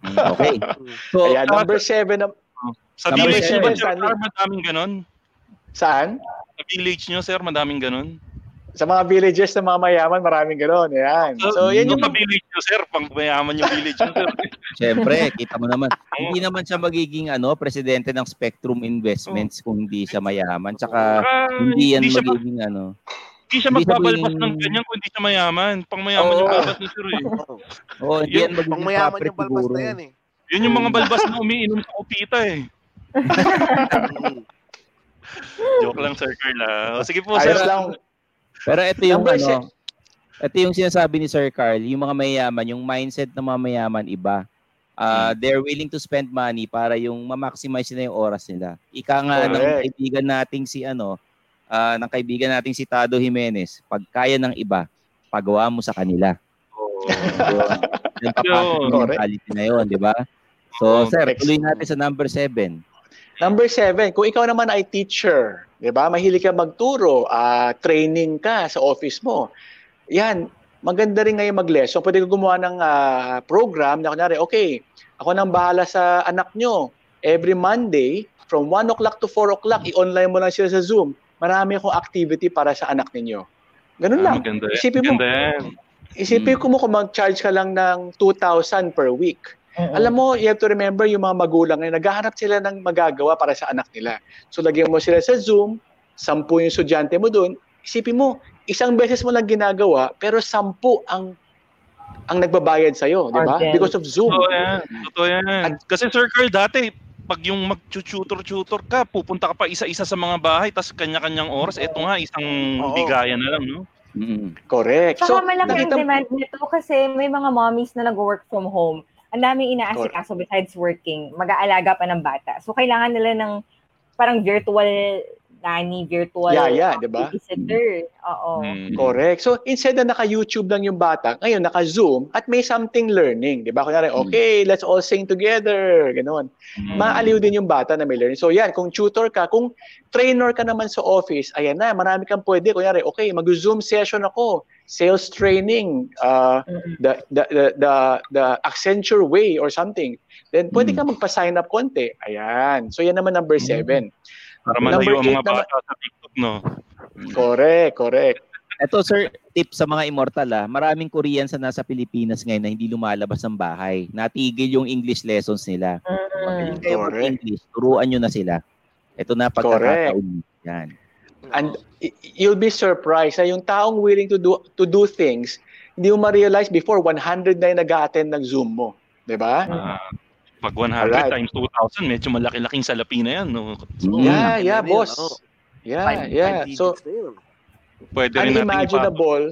Okay. So, Ayan, number seven. Sa village, sir, madaming ganon. Saan? Sa village nyo, sir, madaming ganun? Sa mga villages ng mga mayaman, maraming gano'n. Yan. So, so yan yung... Sa village nyo, sir, pang mayaman yung village nyo, sir. (laughs) Siyempre, kita mo naman. hindi naman siya magiging ano, presidente ng Spectrum Investments oh. kung hindi siya mayaman. Tsaka uh, hindi yan hindi magiging ma- ano. Hindi siya magbabalbas ng ganyan kung hindi siya mayaman. Pang mayaman oh. yung balbas ni sir eh. (laughs) oh, hindi yan magiging pang mayaman yung balbas na yan eh. Yun yung mga balbas na umiinom sa kupita eh. (laughs) Joke lang, Sir Carl. Ah. Sige po, Ayos Sir. Lang. Pero ito yung ano, ito yung sinasabi ni Sir Carl, yung mga mayaman, yung mindset ng mga mayaman iba. Uh, they're willing to spend money para yung ma-maximize na yung oras nila. Ika nga Correct. ng kaibigan nating si ano, uh, ng kaibigan nating si Tado Jimenez, pag kaya ng iba, pagawa mo sa kanila. Oh. So, yung papasok yung mentality na yun, di ba? So, oh, sir, tuloy natin sa number seven. Number seven, kung ikaw naman ay teacher, di ba? Mahilig ka magturo, uh, training ka sa office mo. Yan, maganda rin ngayon mag-lesson. Pwede ka gumawa ng uh, program na kunyari, okay, ako nang bahala sa anak nyo. Every Monday, from 1 o'clock to 4 o'clock, i-online mo lang sila sa Zoom. Marami akong activity para sa anak ninyo. Ganun ah, lang. Maganda, isipin mo, maganda. isipin ko mo kung mag-charge ka lang ng 2,000 per week Uh-huh. Alam mo, you have to remember yung mga magulang na naghahanap sila ng magagawa para sa anak nila. So lagyan mo sila sa Zoom, sampu yung estudyante mo doon, isipin mo, isang beses mo lang ginagawa, pero sampu ang ang nagbabayad sa'yo, di ba? Because of Zoom. Totoo yan. Totoo yan. At, Kasi Sir Carl, dati, pag yung mag-tutor-tutor ka, pupunta ka pa isa-isa sa mga bahay, tapos kanya-kanyang oras, eto nga, isang Oo. bigayan na lang, no? Mm, correct. Saka so, malaki ang demand nito kasi may mga mommies na nag-work from home ang daming inaasikaso besides working, mag-aalaga pa ng bata. So, kailangan nila ng parang virtual nanny, virtual yeah, yeah, diba? babysitter. Oo. Mm. Correct. So, instead na naka-YouTube lang yung bata, ngayon naka-Zoom at may something learning. Di ba? Kunyari, Mm. okay, let's all sing together. Ganon. Mm. Maaliw din yung bata na may learning. So, yan, kung tutor ka, kung trainer ka naman sa office, ayan na, marami kang pwede. Kunyari, okay, mag-Zoom session ako, sales training, uh, Mm. the, the, the, the, the Accenture way or something. Then, pwede Mm. ka magpa-sign up konti. Ayan. So, yan naman number Mm. seven. Para Number malayo ang mga bata sa TikTok, no? Correct, correct. Ito sir, tip sa mga immortal ah. Maraming Koreans na nasa Pilipinas ngayon na hindi lumalabas ng bahay. Natigil yung English lessons nila. Magaling kayo Correct. mag-English, turuan nyo na sila. Ito na pagkakataon. Yan. And you'll be surprised na yung taong willing to do to do things, hindi mo ma-realize before 100 na yung nag-attend ng Zoom mo. 'Di ba? Ah, pag 100 Alright. times 2,000, medyo malaki-laking salapi na yan, no? Mm. Yeah, yeah, boss. oo. Yeah, Five- yeah. five So. Pwede rin natin ipasok, unimaginable.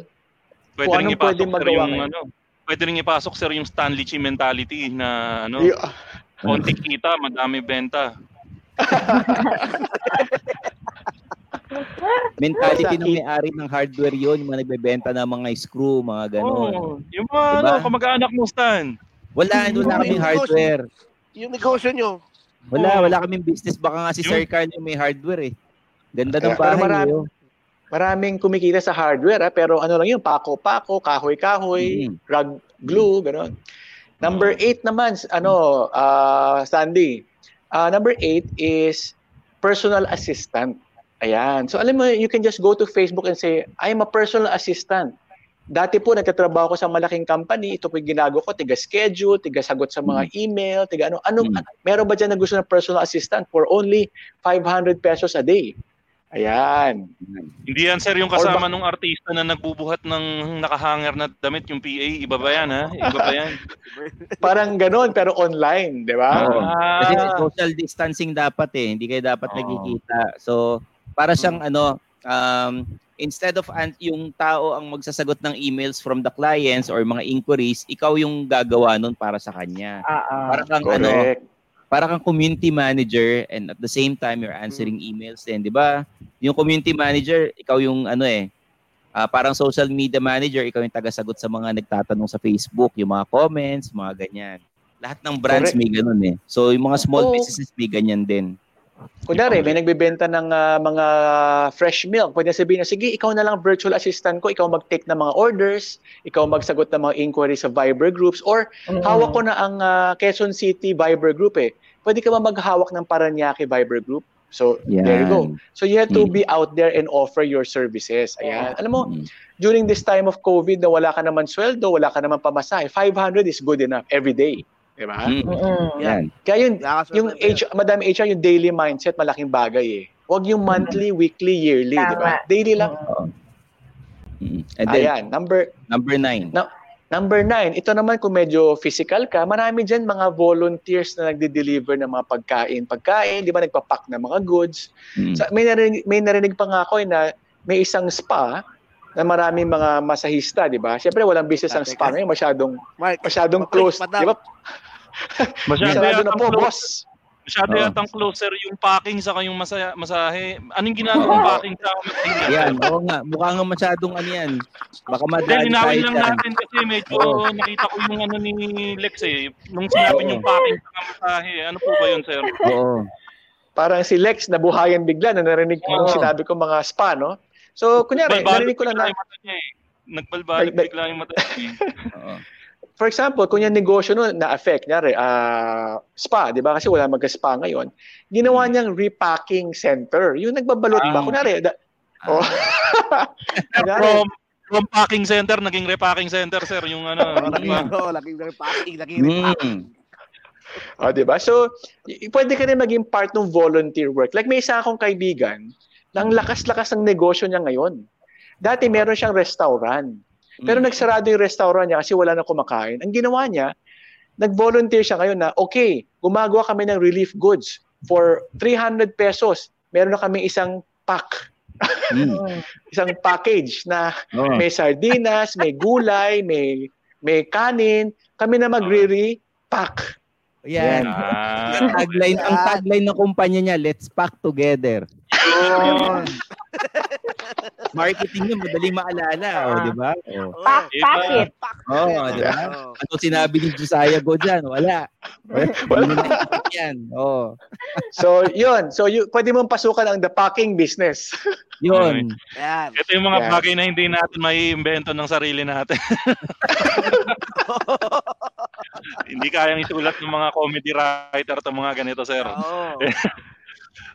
pwede rin ipasok pwedeng sir, yung ano, pwede rin ipasok sir yung Stanley Chi mentality na ano, Yeah. konti kita, madami benta. (laughs) Mentality ng may-ari ng hardware yon yung mga nagbebenta ng mga screw, mga ganon. Oo. yung mga Diba? ano, kamag-anak mo Stan. Wala, wala Yung kaming hardware. Yung negosyo nyo, Wala, wala kaming business. Baka nga si Yung- Sir Carl yung may hardware eh. Ganda ng Pero bahay marami- niyo. Maraming kumikita sa hardware, ah, pero ano lang yun, pako-pako, kahoy-kahoy, Mm. rug glue, gano'n. Number eight naman, ano, uh, Sandy, uh, number eight is personal assistant. Ayan. So alam mo, you can just go to Facebook and say, I'm a personal assistant. Dati po, nagtatrabaho ko sa malaking company. Ito po yung ginagawa ko, tiga-schedule, tiga-sagot sa mga email, tiga ano. ano Mm. Meron ba dyan na gusto ng personal assistant for only 500 pesos a day? Ayan. Hindi yan sir yung kasama nung artista na nagbubuhat ng nakahanger na damit yung PA. Iba ba yan ha? Iba ba yan? (laughs) Parang ganon, pero online, di ba? Kasi Ah, social distancing dapat eh. Hindi kayo dapat Oo. nagkikita. So, para siyang ano, um, instead of an- yung tao ang magsasagot ng emails from the clients or mga inquiries, ikaw yung gagawa nun para sa kanya. Oo. Para kang ano, Correct. para kang community manager and at the same time you're answering emails din, 'di ba? Yung community manager, ikaw yung ano eh, ah, parang social media manager, ikaw yung tagasagot sa mga nagtatanong sa Facebook, yung mga comments, mga ganyan. Lahat ng brands Correct. may ganun eh. So yung mga small Oo. businesses may ganyan din. Kunwari, may nagbebenta ng ah, mga fresh milk. Pwede sabihin na, sige, ikaw na lang virtual assistant ko, ikaw mag-take ng mga orders, ikaw magsagot ng mga inquiries sa Viber groups, or Mm. hawak ko na ang ah, Quezon City Viber group eh. Pwede ka ba maghawak ng Paranaque Viber group? So, there you go. So, you have to Mm. be out there and offer your services. Ayan. Alam mo, Mm. during this time of COVID na wala ka naman sweldo, wala ka naman pamasahe, 500 is good enough every day. Diba? Mm. Mm-mm. Yan. Kaya yun, yung na yan. H, Madam HR, yung daily mindset, malaking bagay eh. Huwag yung monthly, weekly, yearly, di ba? Daily lang. Mm. And then Ayan, number number nine. number nine, ito naman kung medyo physical ka, marami dyan mga volunteers na nagde-deliver ng mga pagkain. Pagkain, di ba, nagpapak ng mga goods. Mm. Sa, may, narinig, may narinig pa nga ako eh, na may isang spa na maraming mga masahista, di ba? Siyempre, walang business ang spa ngayon, masyadong, Mark, masyadong close. Di ba? (laughs) masyado Sarado na po, close, boss. masyado Oo. yatang closer yung packing sa yung masaya, masahe. Anong ginagawang packing sa? Yan, oo nga. Mukha nga masyadong ano yan. Baka Hindi, madali linawin tayo lang dyan. natin kasi medyo Oo. nakita ko yung ano ni Lex eh. Nung sinabi Oo. yung packing sa masahe, ano po ba yun, sir? Oo. parang si Lex nabuhayan bigla na narinig ko nung Oo. sinabi ko mga spa, no? So, kunyari, narinig ko lang na, eh. Bigla yung mata niya eh. (laughs) Oo. For example, kung yung negosyo nun na-affect, kunyari, ah, spa, di ba? Kasi wala mag-spa ngayon. Ginawa niyang repacking center. Yung nagbabalot ba? Ah. Kunyari, da, oh. (laughs) kunyari, From from packing center, naging repacking center, sir. Yung ano, Oh, (laughs) di laking, ba? oh, laking packing, laking repacking. Mm. oh, di ba? So, y- pwede ka rin maging part ng volunteer work. Like, may isa akong kaibigan na ang lakas-lakas ng negosyo niya ngayon. Dati meron siyang restaurant. Pero Mm. nagsarado yung restaurant niya kasi wala na kumakain. Ang ginawa niya, nag-volunteer siya ngayon na, okay, gumagawa kami ng relief goods for 300 pesos. Meron na kami isang pack, Mm. (laughs) Isang package na Oo. may sardinas, may gulay, may may kanin. Kami na magre-repack. Yan. Ah, Ang tagline, ang tagline ng kumpanya niya, let's pack together. Yun. (laughs) Marketing yun, madaling maalala, oh, di ba? Oh. Pack, Iba. pack it. Oo, di ba? Ano sinabi ni Josiah Go dyan? Wala. Wala. Wala. yan. Oh. So, yun. So, you, pwede mong pasukan ang the packing business. (laughs) Yun. Yan. Ito yung mga Yes. bagay na hindi natin may invento ng sarili natin. (laughs) hindi kayang itulat ng mga comedy writer to mga ganito, sir. Oo. (laughs)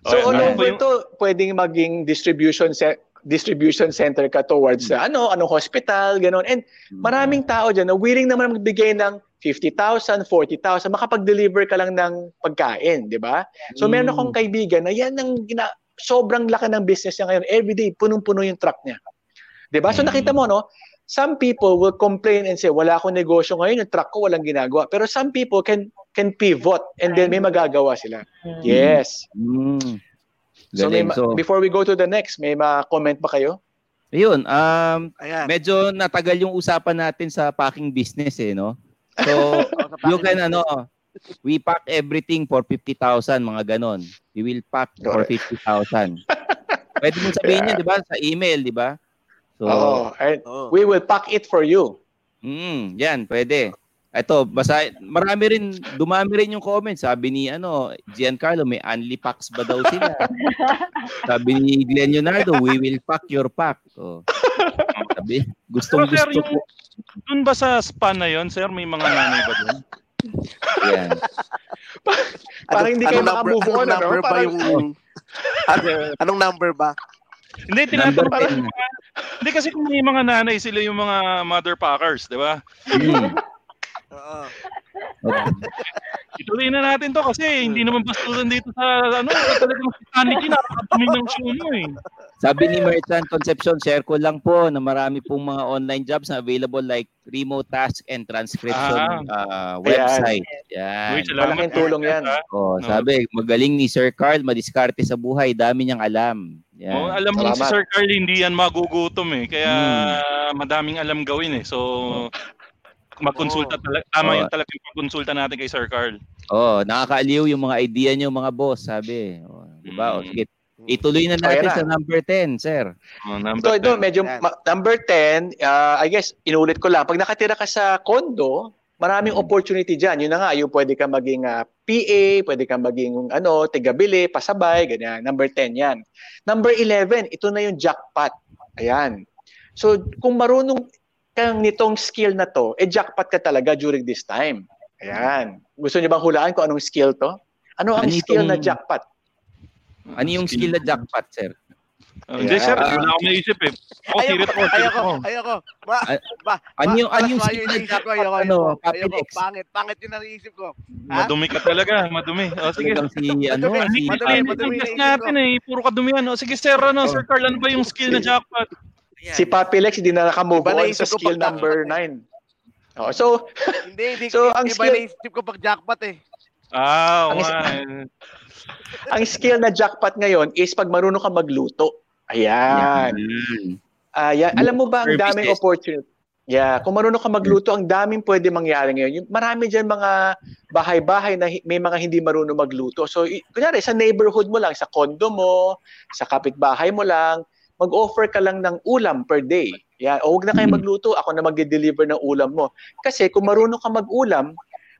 So, Okay, all ano po over yung- to, pwedeng maging distribution ce- distribution center ka towards sa ano, ano hospital, ganun. And maraming tao dyan na willing naman magbigay ng 50,000, 40,000, makapag-deliver ka lang ng pagkain, di ba? So, meron Mm. akong kaibigan na yan ang gina- sobrang laki ng business niya ngayon. Everyday, punong-puno yung truck niya. Di ba? So, Mm. nakita mo, no? Some people will complain and say, wala akong negosyo ngayon, yung truck ko walang ginagawa. Pero some people can can pivot and then may magagawa sila. Mm. Yes. Mm. So, may Galing. So, before we go to the next, may ma-comment pa kayo? ayun, um, Ayan. medyo natagal yung usapan natin sa packing business eh, no? So, (laughs) sa you can ano, we pack everything for 50,000, mga ganon. We will pack for Correct. 50,000. (laughs) Pwede mo sabihin yun, di ba? Sa email, di ba? So, Oo. And Oo. we will pack it for you. mm, yan, pwede. Ito, basta marami rin, dumami rin yung comments. Sabi ni ano, Giancarlo, may only packs ba daw sila? (laughs) Sabi ni Glenn Leonardo, we will pack your pack. Oh. Sabi, gustong Pero sir, gusto yung- ko. Doon ba sa span na yon, sir, may mga nanay ba doon? Yan. Parang hindi kayo makamove on, anong ano? number ba Parang- yung... Ano- anong number ba? Hindi, tinatanong 10 ko na. (laughs) Hindi kasi kung may mga nanay, sila yung mga mother packers, di ba? Mm. Oo. Okay. (laughs) Ituloy na natin to kasi hindi naman bastusan dito sa ano, talagang Sunny G, napakadumi ng show mo eh. Sabi ni Merchant Concepcion, share ko lang po na marami pong mga online jobs na available like remote task and transcription uh, website. Yan. salamat. Malaking tulong yan. Oh, sabi, magaling ni Sir Carl, madiskarte sa buhay, dami niyang alam. Yan. Oh, alam mo si. Sir Carl, hindi yan magugutom eh. Kaya Hmm. madaming alam gawin eh. So, magkonsulta talaga. Tama Oh. yun talaga yung pagkonsulta natin kay Sir Carl. Oh, nakakaaliw yung mga idea niyo mga boss, sabi. Oh, 'di ba? O, Mm. sige. Ituloy na natin Ayan na. sa number 10, sir. Oh, number So, ito, 10. medyo, Yan. ma- number 10, uh, I guess, inulit ko lang, pag nakatira ka sa condo, maraming Mm. opportunity dyan. Yun na nga, yung pwede kang maging ah, PA, pwede kang maging ano, tigabili, pasabay, ganyan. Number 10 yan. Number 11, ito na yung jackpot. Ayan. So, kung marunong kang nitong skill na to, eh jackpot ka talaga during this time. Ayan. Gusto niyo bang hulaan kung anong skill to? Ano ang Ano skill na itong- jackpot? Ano yung skill na jackpot, sir? Oh, hindi, sir. Ah. Wala akong naisip eh. Ako, Ayoko, sirit ko. sirit ayoko, ko. ayoko. Ba, ba, ano yung- ano yung skill na jackpot, ayoko, ano, ayoko, ayoko. Pangit, pangit yung naisip ko. Madumi ka talaga. Madumi. O, sige. Talagang si, ano, Madumi, si, madumi, madumi ang naisip natin eh. Puro kadumihan. O, sige, sir. Ano, Sir Carl, ano ba yung skill na jackpot? Si Papi Lex, hindi na nakamove Iba on sa skill pag number jackpot 9. Oh, so, Hindi, hindi. (laughs) So, ang iba skill- naisip ko pag jackpot eh. Ah, Ang- nga. (laughs) eh. ang skill na jackpot ngayon is pag marunong ka magluto. Ayan. Yan. Ayan. Alam mo ba ang daming opportunity? Yeah, kung marunong ka magluto, ang daming pwede mangyari ngayon. Yung marami diyan mga bahay-bahay na may mga hindi marunong magluto. So, kunyari sa neighborhood mo lang, sa condo mo, sa kapitbahay mo lang, mag-offer ka lang ng ulam per day. Yan. O huwag na kayo Mm. magluto, ako na mag-deliver ng ulam mo. Kasi kung marunong ka mag-ulam,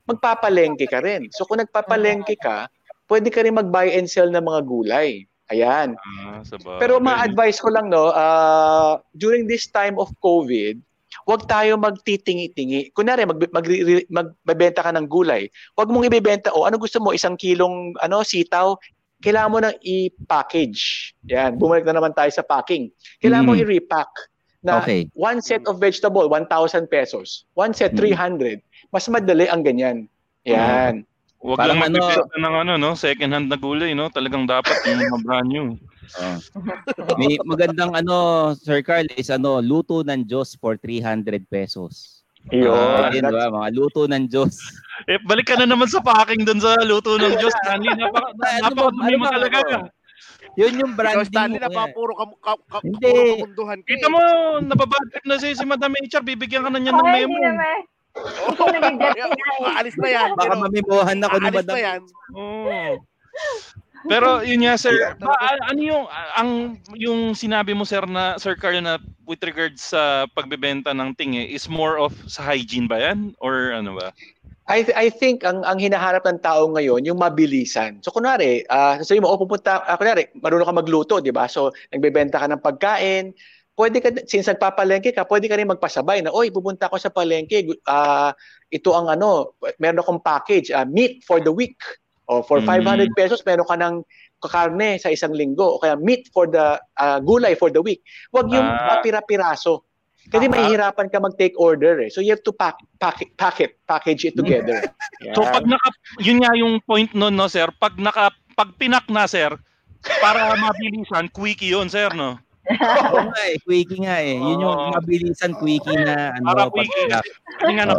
magpapalengke ka rin. So kung nagpapalengke ka, pwede ka rin mag-buy and sell ng mga gulay. Ayan. Ah. Pero ma-advise ko lang no, uh, during this time of COVID, huwag tayo magtitingi-tingi. Kunwari mag mag magbebenta ka ng gulay. Huwag mong ibebenta o ano gusto mo isang kilong ano sitaw, kailangan mo nang i-package. Yan, bumalik na naman tayo sa packing. Kailangan mo Mm. i-repack na Okay. one set of vegetable 1,000 pesos. One set Mm. 300. Mas madali ang ganyan. Yan. Huwag Parang lang ano- ng ano, no? Second hand na gulay, no? Talagang dapat yung mga brand new. Oh. May magandang ano, Sir Carl, is ano, luto ng Diyos for 300 pesos. Yun. Ah, yun, diba? Mga luto ng Diyos. (laughs) Eh, balik ka na naman sa packing dun sa luto ng Diyos. (laughs) Stanley, napaka, Ano ba- napakadumi ano mo ba- talaga. Yun yung Ikaw, branding Stanley, mo. puro ka, ka, ka, Hindi. puro kamunduhan ka Kita eh. mo, nababad trip na si, si Madam HR, bibigyan ka na niya ng Ay, memo. Ikaw Kaya, (laughs) Aalis na yan. Baka mamimohan ako ni Madam. na yan. Oo. Pero (laughs) yun nga sir, ba, ano yung ang yung sinabi mo sir na Sir Carl na with regards sa pagbebenta ng tingi is more of sa hygiene ba yan or ano ba? I th- I think ang ang hinahanap ng tao ngayon yung mabilisan. So kunwari, uh, sabi mo, oh, pupunta, uh, kunwari, marunong ka magluto, di ba? So nagbebenta ka ng pagkain, pwede ka, since nagpapalengke ka, pwede ka rin magpasabay na, oy, pupunta ako sa palengke, uh, ito ang ano, meron akong package, uh, meat for the week. O for 500 mm. pesos, meron ka ng kakarne sa isang linggo o kaya meat for the uh, gulay for the week. Huwag yung ah. pira-piraso. Kasi uh mahihirapan ka mag-take order eh. So you have to pack, pack, pack it, package it together. (laughs) yeah. So pag naka, yun nga yung point noon no sir, pag naka, pag pinak na sir, para mabilisan, (laughs) quickie yun sir no? Oo (laughs) nga eh, quickie nga eh. Yun yung mabilisan quickie na ano. Para quickie. Tingnan na,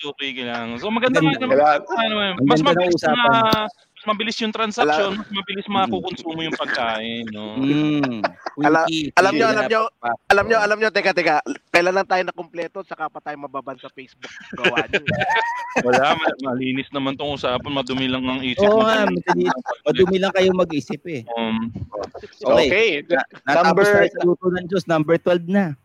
so quickie lang. So maganda nga naman. Mas mabilis na mas mabilis yung transaction, mas mabilis makukonsumo yung pagkain, no. Mm. (laughs) Alam, alam niyo, alam niyo, alam niyo, alam niyo, teka, teka. Kailan lang tayo na kumpleto saka pa tayo mababan sa Facebook gawa niyo. (laughs) Wala, malinis naman tong usapan, madumi lang ang isip. Oo nga, madumi lang kayo mag-isip eh. Um, okay. okay. Na, number sa luto ng Diyos, number 12 na.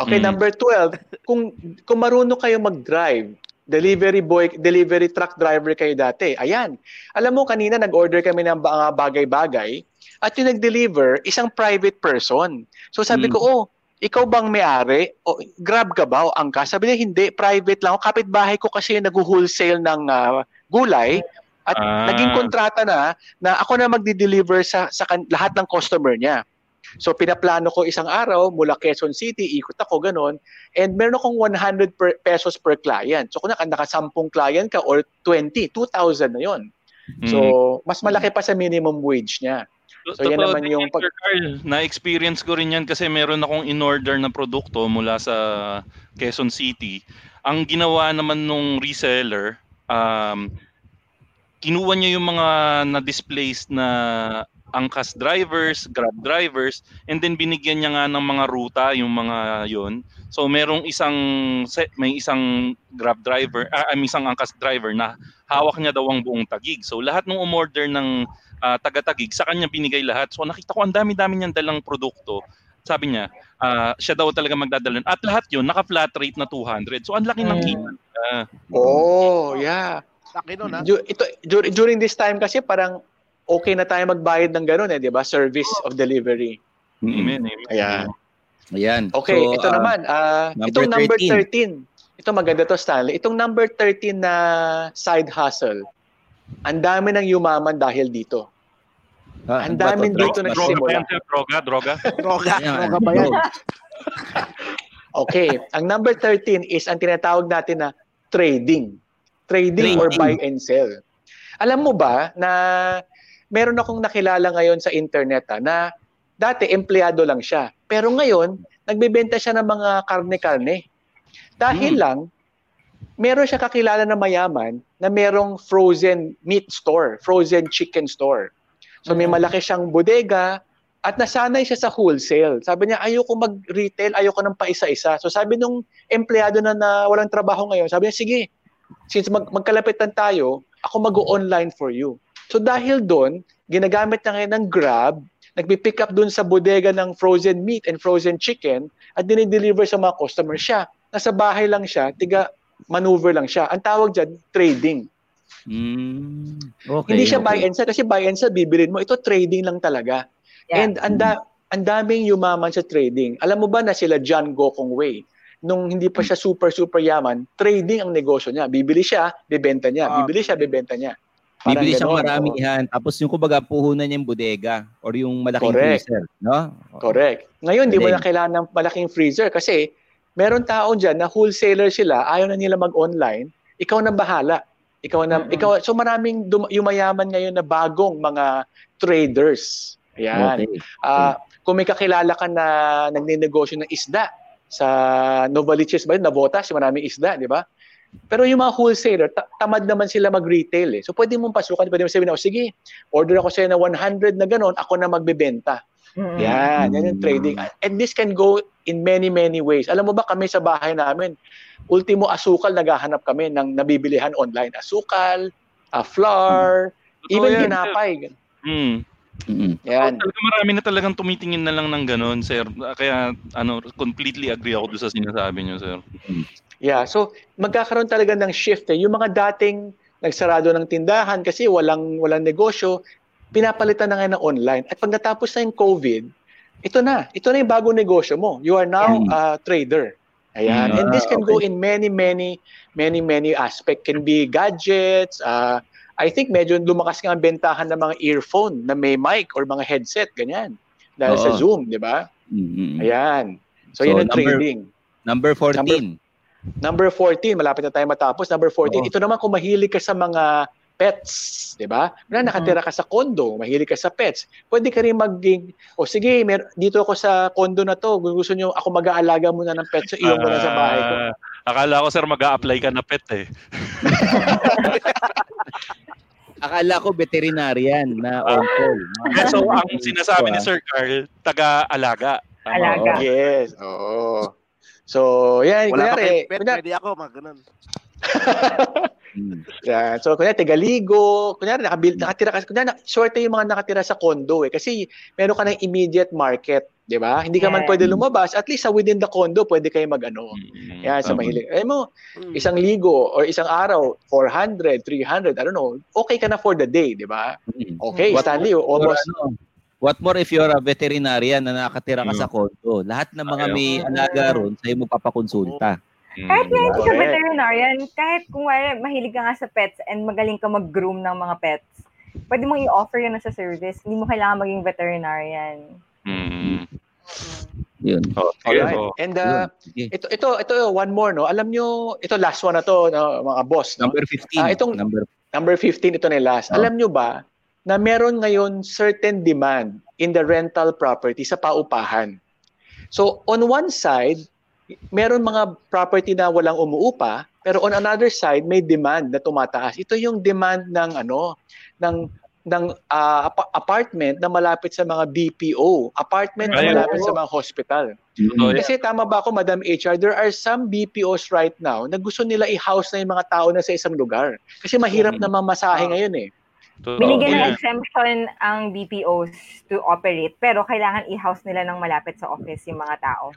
Okay, mm. number 12. Kung kung marunong kayo mag-drive, delivery boy, delivery truck driver kayo dati. Ayan. Alam mo, kanina nag-order kami ng mga bagay-bagay at yung nag-deliver, isang private person. So sabi mm. ko, oh, ikaw bang may-ari? O, grab ka ba o angka? Sabi niya, hindi, private lang. Kapitbahay ko kasi nag-wholesale ng uh, gulay at ah. naging kontrata na na ako na magdi-deliver sa, sa kan- lahat ng customer niya. So pinaplano ko isang araw mula Quezon City, ikot ako ganon, and meron akong 100 per pesos per client. So kung naka, naka 10 client ka or 20, 2,000 na yon. So mm. mas malaki pa sa minimum wage niya. So, yan naman yung pag... Carl, na-experience ko rin yan kasi meron akong in-order na produkto mula sa Quezon City. Ang ginawa naman nung reseller, um, kinuha niya yung mga na-displaced na angkas drivers, grab drivers, and then binigyan niya nga ng mga ruta yung mga yon. So merong isang may isang grab driver, ah, I mean, isang angkas driver na hawak niya daw ang buong tagig. So lahat ng umorder ng uh, taga-tagig sa kanya binigay lahat. So nakita ko ang dami-dami niyang dalang produkto. Sabi niya, uh, siya daw talaga magdadala. At lahat yun, naka-flat rate na 200. So ang laki ng kita. Uh, oh, yeah. Laki nun, ha? Ito, during this time kasi parang okay na tayo magbayad ng ganun eh, di ba? Service of delivery. Amen. Amen. Ayan. Ayan. Okay, so, ito uh, naman. Uh, number itong number 13. 13. Ito maganda to, Stanley. Itong number 13 na side hustle. Ang dami nang yumaman dahil dito. Ah, ang dami dito na nagsimula. Droga, droga. droga, droga ba yan? okay, ang number 13 is ang tinatawag natin na trading. Trading, trading. or buy and sell. Alam mo ba na meron akong nakilala ngayon sa internet ha, ah, na dati empleyado lang siya. Pero ngayon, nagbebenta siya ng mga karne-karne. Dahil hmm. lang, meron siya kakilala na mayaman na merong frozen meat store, frozen chicken store. So may hmm. malaki siyang bodega at nasanay siya sa wholesale. Sabi niya, ayoko mag-retail, ayoko ng paisa-isa. So sabi nung empleyado na, na walang trabaho ngayon, sabi niya, sige, since mag magkalapitan tayo, ako mag-online for you. So dahil doon, ginagamit na ngayon ng Grab, nagpi-pick up doon sa bodega ng frozen meat and frozen chicken at dinideliver sa mga customer siya. Nasa bahay lang siya, tiga maneuver lang siya. Ang tawag dyan, trading. Mm, okay, Hindi siya okay. buy and sell kasi buy and sell bibilin mo. Ito trading lang talaga. Yeah. And anda ang daming yumaman sa trading. Alam mo ba na sila John Gokong Wei, nung hindi pa siya super super yaman, trading ang negosyo niya. Bibili siya, bibenta niya. Ah. Bibili siya, bibenta niya. Bibili siyang maramihan. Oh. Tapos yung kumbaga puhunan niya yung bodega or yung malaking Correct. freezer. No? Correct. Ngayon, di mo na kailangan ng malaking freezer kasi meron tao dyan na wholesaler sila, ayaw na nila mag-online, ikaw na bahala. Ikaw na, mm-hmm. ikaw, so maraming dum- yumayaman ngayon na bagong mga traders. Ayan. Okay. Uh, kung may kakilala ka na nagninegosyo ng isda sa Novaliches ba yun, Navotas, maraming isda, di ba? Pero yung mga wholesaler, ta- tamad naman sila mag-retail eh. So pwede mong pasukan, pwede mong sabihin, oh, sige, order ako sa'yo na 100 na gano'n, ako na magbebenta. Mm-hmm. Yan, yan yung trading. And this can go in many, many ways. Alam mo ba kami sa bahay namin, ultimo asukal, naghahanap kami ng nabibilihan online. Asukal, uh, flour, mm-hmm. even yan, tinapay. Mm. Mm-mm. Yan. Talaga marami na talagang tumitingin na lang ng ganun, sir. Kaya ano, completely agree ako doon sa sinasabi niyo, sir. Yeah, so magkakaroon talaga ng shift eh. Yung mga dating nagsarado ng tindahan kasi walang walang negosyo, pinapalitan na ngayon ng online. At pag natapos na yung COVID, ito na. Ito na yung bagong negosyo mo. You are now a trader. Ayan. Mm. And this can go in many, many, many, many aspect. Can be gadgets. Uh, I think medyo lumakas nga ang bentahan ng mga earphone na may mic or mga headset, ganyan. Dahil sa Oo. Zoom, di ba? Mm-mm. Ayan. So, So, yun ang number- trading. Number 14. Number 14, malapit na tayo matapos. Number 14, Oo. ito naman kung mahilig ka sa mga pets, di ba? Wala, nakatira ka sa condo, mahilig ka sa pets. Pwede ka rin maging, o sige, mer- dito ako sa condo na to, gusto nyo ako mag-aalaga muna ng pets, so iwan ko na sa bahay ko. Ah, akala ko, sir, mag apply ka na pet eh. (laughs) Akala ko veterinarian na on call. Eh, so, ang sinasabi ni Sir Carl, taga-alaga. Alaga. Yes, oo. So, yan, Wala pa kunyari, pet, kunyari, pwede ako, mga ganun. (laughs) Yan. So, kunyari, tegaligo, kunyari, nakabil, nakatira ka, kunyari, swerte yung mga nakatira sa condo eh, kasi meron ka ng immediate market, di ba? Hindi ka man Yeah. pwede lumabas, at least sa within the condo, pwede kayo mag-ano. Mm, Yan, sa mahilig. Eh mo, Hmm. isang ligo or isang araw, 400, 300, I don't know, okay ka na for the day, di ba? Mm. Okay, What- Stanley, Or almost, ano, what more if you're a veterinarian na nakatira ka Mm. sa condo? Lahat ng mga Ayaw. may alaga ron, sa'yo mo papakonsulta. Mm. Kahit nga hindi ka veterinarian, kahit kung wala, mahilig ka nga sa pets and magaling ka mag-groom ng mga pets, pwede mong i-offer yun sa service. Hindi mo kailangan maging veterinarian. Mm. Yun. Oh, sige, alright. so, And uh, Yun. Ito, ito, ito, one more, no? Alam nyo, ito last one na to, no, mga boss, no? Number 15. Ah, itong- number Number 15, ito na yung last. Oh. Alam nyo ba na meron ngayon certain demand in the rental property sa paupahan? So, on one side, meron mga property na walang umuupa, pero on another side, may demand na tumataas. Ito yung demand ng ano, ng ng ah, apa- apartment na malapit sa mga BPO, apartment na malapit sa mga hospital. Yan. Kasi tama ba ako, Madam HR, there are some BPOs right now na gusto nila i-house na yung mga tao na sa isang lugar. Kasi mahirap na mamasahe ngayon eh. Totoo Binigyan ng exemption ang BPOs to operate, pero kailangan i-house nila ng malapit sa office yung mga tao.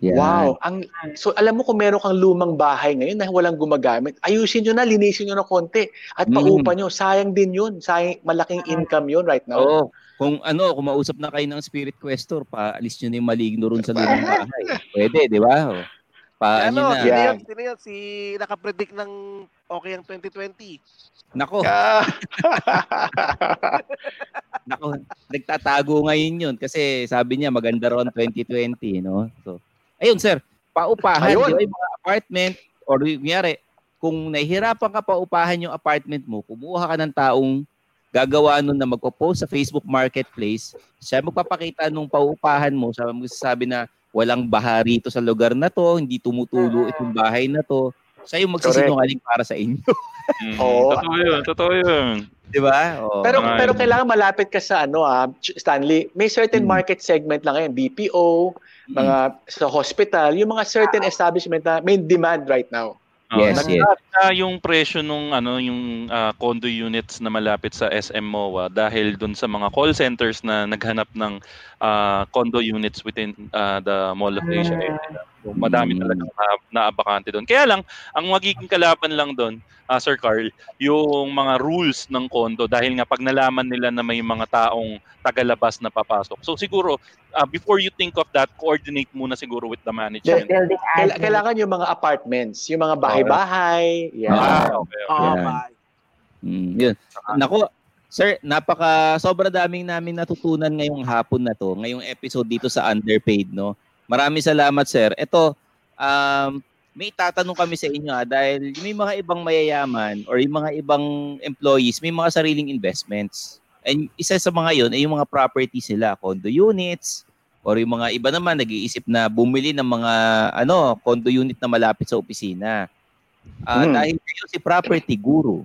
Yan. Wow. Ang, so alam mo kung meron kang lumang bahay ngayon na walang gumagamit, ayusin nyo na, linisin nyo na konti. At Mm. paupa nyo. Sayang din yun. Sayang, malaking income yun right now. Oo. Kung ano, kung mausap na kayo ng spirit questor, paalis nyo na yung maligno ron sa lumang bahay. (laughs) Pwede, di ba? Paan ano, na. sino Yeah. yun? Sino yun? Si nakapredict ng okay ang 2020. Nako, (laughs) nako, nagtatago ngayon yun kasi sabi niya maganda ron 2020, no? So, ayun sir, paupahan, Ayun. di ba, yung mga apartment or kunyari, kung nahihirapan ka paupahan yung apartment mo, kumuha ka ng taong gagawa nun na magpo-post sa Facebook Marketplace, siya magpapakita nung paupahan mo, siya magsasabi na walang baha rito sa lugar na to, hindi tumutulo itong bahay na to, siya yung magsisinungaling para sa inyo. (laughs) Mm, Oo. Totoo yun, totoo yun. di ba? Oo. Pero Mga- pero kailangan malapit ka sa ano ah, Stanley. May certain Mm. market segment lang ngayon, BPO, mga sa hospital, yung mga certain establishment na may demand right now. Oh, Yes, yes. na yung presyo nung ano yung ah, condo units na malapit sa SM MOA dahil dun sa mga call centers na naghanap ng ah, condo units within ah, the Mall of Asia area. So, madami Mm. talaga na, naabakante doon. Kaya lang, ang magiging kalaban lang doon, ah, Sir Carl, yung mga rules ng condo dahil nga pag nalaman nila na may mga taong tagalabas na papasok. So siguro, ah, before you think of that, coordinate muna siguro with the management. Building Kaila- admin. kailangan yung mga apartments, yung mga bahay-bahay. Yeah. Ah, okay. Oo, Yan. bye. Mm, yun. Nako, sir, napaka sobra daming namin natutunan ngayong hapon na to, ngayong episode dito sa Underpaid, no. Maraming salamat, sir. Ito, um, may tatanong kami sa inyo ha, dahil may mga ibang mayayaman or yung mga ibang employees, may mga sariling investments. And isa sa mga yon ay yung mga properties sila, condo units, or yung mga iba naman nag-iisip na bumili ng mga ano condo unit na malapit sa opisina. Ah, Hmm. Dahil kayo si property guru,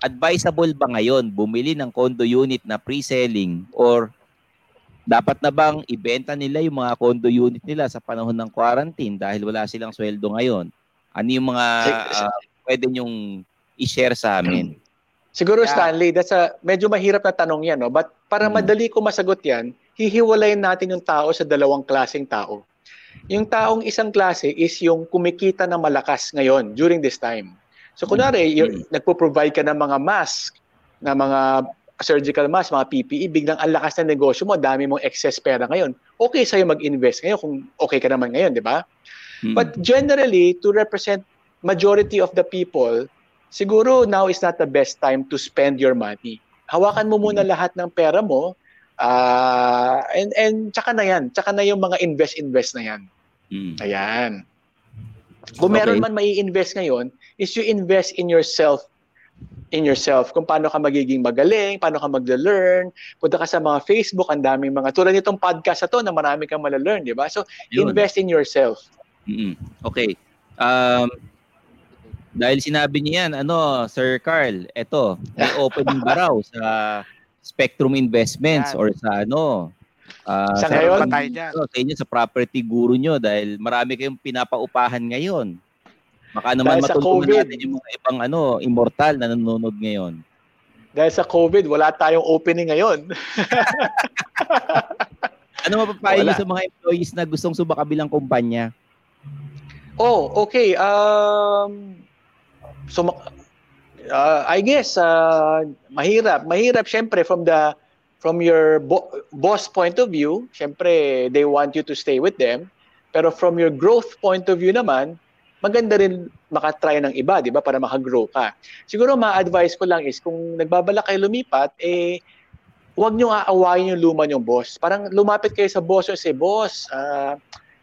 advisable ba ngayon bumili ng condo unit na pre-selling or dapat na bang ibenta nila yung mga condo unit nila sa panahon ng quarantine dahil wala silang sweldo ngayon? Ano yung mga ah, pwede nyong i-share sa amin? Siguro yeah. Stanley, that's a medyo mahirap na tanong 'yan, no? But para hmm. madali ko masagot 'yan, hihiwalayin natin yung tao sa dalawang klaseng tao. Yung taong isang klase is yung kumikita na malakas ngayon during this time. So kunwari, mm-hmm. nagpo-provide ka ng mga mask, na mga surgical mask, mga PPE, biglang ang lakas ng negosyo mo, dami mong excess pera ngayon. Okay sa'yo mag-invest ngayon kung okay ka naman ngayon, di ba? Mm-hmm. But generally, to represent majority of the people, siguro now is not the best time to spend your money. Hawakan mo muna lahat ng pera mo uh, and and tsaka na yan, tsaka na yung mga invest invest na yan. Mm. Ayan. Kung okay. meron man mai invest ngayon, is you invest in yourself in yourself kung paano ka magiging magaling, paano ka magle-learn. Punta ka sa mga Facebook, ang daming mga tulad nitong podcast na to na marami kang mala-learn, di ba? So, Yun. invest in yourself. Mm-hmm. Okay. Um, dahil sinabi niya yan, ano, Sir Carl, eto, may opening ba raw sa Spectrum Investments yan. or sa ano, uh, sa, sa ngayon, sa inyo, sa property guru nyo dahil marami kayong pinapaupahan ngayon. Baka naman matulungan natin yung mga ibang ano, immortal na nanonood ngayon. Dahil sa COVID, wala tayong opening ngayon. (laughs) ano mapapayo sa mga employees na gustong subakabilang kumpanya? Oh, okay. Um, So uh, I guess uh, mahirap, mahirap syempre from the from your bo- boss point of view, syempre they want you to stay with them. Pero from your growth point of view naman, maganda rin makatry ng iba, di ba, para makagrow ka. Siguro ma-advise ko lang is kung nagbabala kayo lumipat, eh, huwag nyo aawayin yung luma yung boss. Parang lumapit kayo sa boss yung say, boss, uh,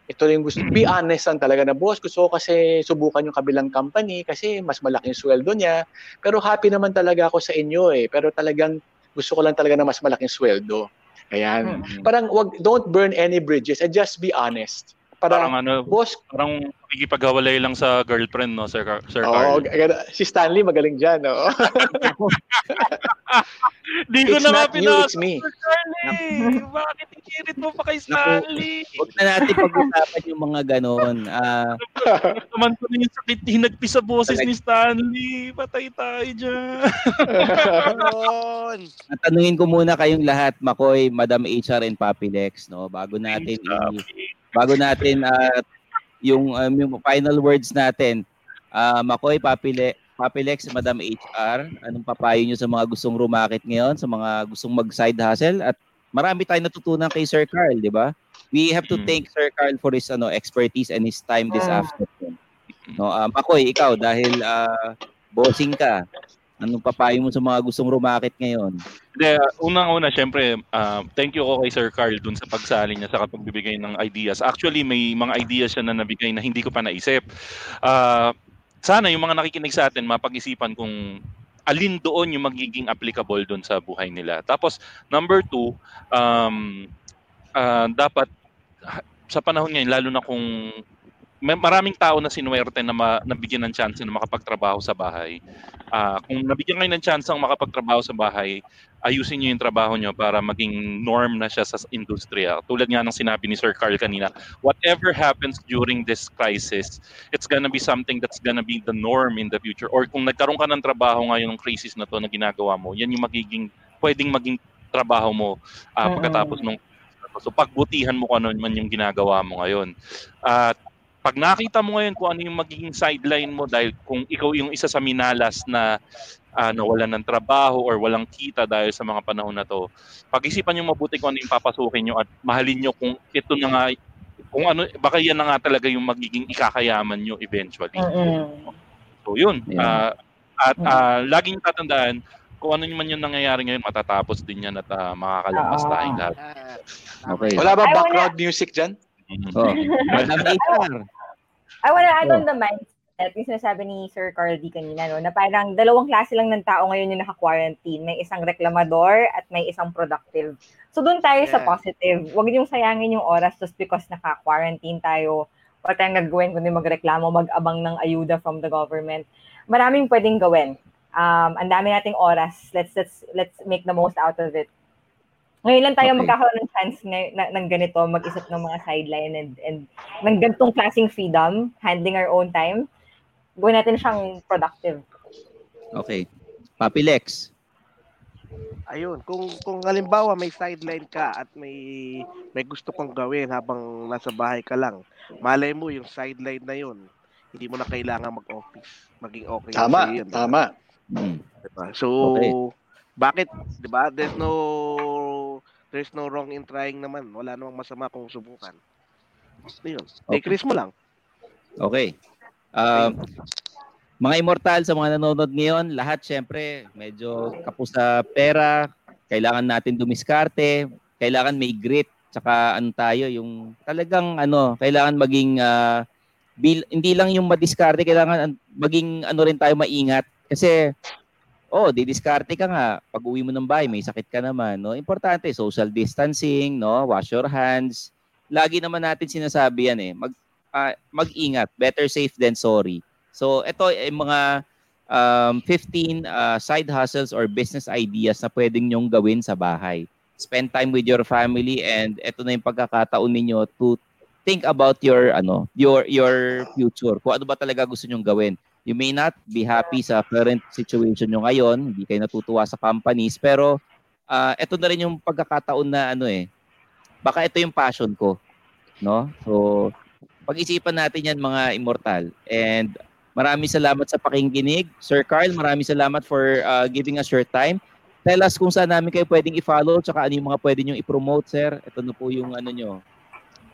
ito yung gusto, be honest lang talaga na boss, gusto ko kasi subukan yung kabilang company kasi mas malaking sweldo niya. Pero happy naman talaga ako sa inyo eh. Pero talagang gusto ko lang talaga na mas malaking sweldo. Ayan. Mm-hmm. Parang wag, don't burn any bridges and just be honest. Parang, parang ano, boss, parang pagkipaghiwalay lang sa girlfriend, no, Sir, Car- Sir oh, Carl? si Stanley magaling dyan, no? (laughs) Di ko na nga pinasok, Sir Carly. Bakit ikirit mo pa kay Stanley? Huwag na natin pag-usapan yung mga ganon. Uh, naman ko na yung sakit hinagpi sa boses ni Stanley. Patay tayo dyan. Natanungin ko muna kayong lahat, Makoy, Madam HR and Papi Lex, no? Bago natin i- bago natin uh, yung, um, yung final words natin, uh, Makoy, Papile, Papilex, Madam HR, anong papayo nyo sa mga gustong rumakit ngayon, sa mga gustong mag-side hustle? At marami tayong natutunan kay Sir Carl, di ba? We have to mm. thank Sir Carl for his ano expertise and his time this mm. afternoon. No, um, Makoy, ikaw dahil uh, bossing ka, Anong papayo mo sa mga gustong rumakit ngayon? Hindi, uh, unang-una, syempre, uh, thank you ko kay Sir Carl dun sa pagsali niya sa kapagbibigay ng ideas. Actually, may mga ideas siya na nabigay na hindi ko pa naisip. Uh, sana yung mga nakikinig sa atin, mapag-isipan kung alin doon yung magiging applicable doon sa buhay nila. Tapos, number two, um, uh, dapat sa panahon ngayon, lalo na kung may maraming tao na sinuwerte na ma, nabigyan ng chance na makapagtrabaho sa bahay. Uh, kung nabigyan kayo ng chance ang makapagtrabaho sa bahay, ayusin niyo yung trabaho niyo para maging norm na siya sa industriya. Tulad nga ng sinabi ni Sir Carl kanina, whatever happens during this crisis, it's gonna be something that's gonna be the norm in the future. Or kung nagkaroon ka ng trabaho ngayon ng crisis na to na ginagawa mo, yan yung magiging, pwedeng maging trabaho mo uh, pagkatapos nung So pagbutihan mo kung ano man yung ginagawa mo ngayon. At pag nakita mo ngayon kung ano yung magiging sideline mo dahil kung ikaw yung isa sa minalas na uh, nawalan ng trabaho or walang kita dahil sa mga panahon na to, pag-isipan nyo mabuti kung ano yung papasukin nyo at mahalin nyo kung ito na nga, kung ano, baka yan na nga talaga yung magiging ikakayaman nyo eventually. Mm-hmm. So yun, yeah. uh, at uh, laging tatandaan, kung ano man yung nangyayari ngayon, matatapos din yan at uh, makakalamas uh, tayong lahat. Okay. Wala ba background music dyan? Oh, (laughs) Madam HR. I wanna add on the mindset, yung sinasabi ni Sir Carl D kanina, no, na parang dalawang klase lang ng tao ngayon yung naka-quarantine. May isang reklamador at may isang productive. So doon tayo yeah. sa positive. Huwag niyong sayangin yung oras just because naka-quarantine tayo. Wala tayong gagawin kundi magreklamo, mag-abang ng ayuda from the government. Maraming pwedeng gawin. Um, ang dami nating oras. Let's let's let's make the most out of it. Ngayon lang tayo okay. magkakaroon ng chance ng, ng, ng ganito, mag-isip ng mga sideline and, and ng ganitong klaseng freedom, handling our own time. Gawin natin siyang productive. Okay. Papi Lex. Ayun, kung kung halimbawa may sideline ka at may may gusto kang gawin habang nasa bahay ka lang, malay mo yung sideline na yun, hindi mo na kailangan mag-office. Maging okay Tama, yun. tama. Hmm. Diba? So, Okay. bakit, 'di ba? There's no there's no wrong in trying naman. Wala namang masama kung subukan. Yun. Take Okay. risk mo lang. Okay. Um, mga immortal sa mga nanonood ngayon, lahat syempre medyo kapos sa pera, kailangan natin dumiskarte, kailangan may grit, tsaka ano tayo, yung talagang ano, kailangan maging ah, bil, hindi lang yung madiskarte, kailangan an- maging ano rin tayo maingat kasi oh, didiskarte ka nga, pag uwi mo ng bahay, may sakit ka naman, no? Importante social distancing, no? Wash your hands. Lagi naman natin sinasabi yan eh. Mag ah, mag-ingat, better safe than sorry. So ito ay mga um, 15 uh, side hustles or business ideas na pwedeng nyong gawin sa bahay. Spend time with your family and ito na yung pagkakataon ninyo to think about your ano, your your future. Kung ano ba talaga gusto nyong gawin. You may not be happy sa current situation nyo ngayon, hindi kayo natutuwa sa companies, pero uh, ito na rin yung pagkakataon na ano eh, baka ito yung passion ko, no? So, pag-isipan natin yan mga immortal. And maraming salamat sa pakikinig. Sir Carl, maraming salamat for uh, giving us your time. Tell us kung saan namin kayo pwedeng i-follow tsaka ano yung mga pwede nyo i-promote, sir. Ito na po yung ano nyo.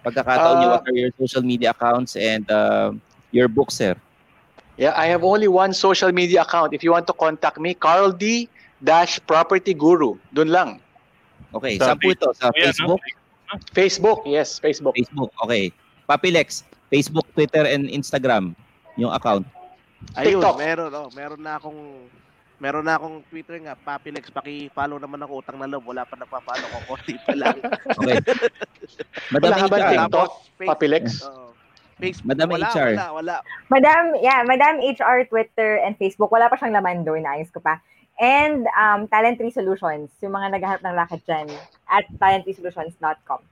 Pagkakataon nyo, Ah. what are your social media accounts and uh, your book, sir. Yeah, I have only one social media account. If you want to contact me, Carl D dash Property Guru. Doon lang. Okay, Sa po ito? Sa Facebook? Facebook, yes, Facebook. Facebook, okay. Papilex, Facebook, Twitter, and Instagram, yung account. Ayun, TikTok. meron oh, meron na akong meron na akong Twitter nga, Papilex, paki-follow naman ako utang na loob. Wala pa nagpa-follow ko, konti pa lang. Okay. (laughs) Madam Wala ka ba TikTok? Papilex. oo. Facebook, Madam wala, HR. wala, wala. Madam, yeah, Madam HR, Twitter, and Facebook. Wala pa siyang laman doon. Naayos ko pa. And um, Talent Tree Solutions. Yung mga naghahanap ng lakad dyan. At talenttreesolutions.com.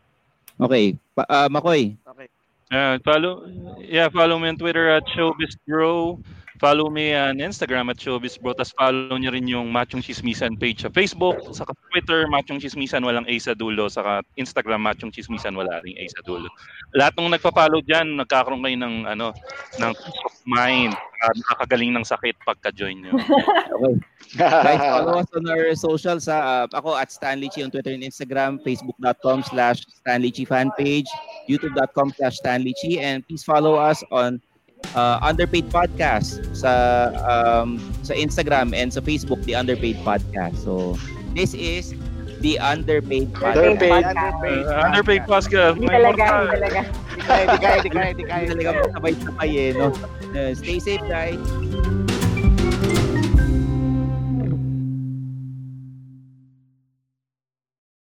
Okay. Pa, ah, Makoy, Okay. Yeah, follow yeah, follow me on Twitter at showbizbro. Follow me on Instagram at showbizbro. Tapos follow niyo rin yung Machong Chismisan page sa Facebook. Sa Twitter, Machong Chismisan, walang A sa dulo. Sa Instagram, Machong Chismisan, wala ring A sa dulo. Lahat ng nagpa-follow dyan, nagkakaroon kayo ng, ano, ng peace of mind. Uh, nakakagaling ng sakit pagka-join nyo. okay. (laughs) Guys, follow us on our socials. Sa, ako at Stanley Chi on Twitter and Instagram, facebook.com slash Stanley Chi fanpage, youtube.com slash Stanley Chi, and please follow us on uh, Underpaid Podcast sa um, sa Instagram and sa Facebook, The Underpaid Podcast. So, this is The Underpaid Podcast. Underpaid. Underpaid. Uh, underpaid podcast. Hindi talaga, hindi talaga. Di kaya, di kaya, di kaya, di kaya. Hindi talaga sabay-sabay eh, no? Uh, stay safe, guys.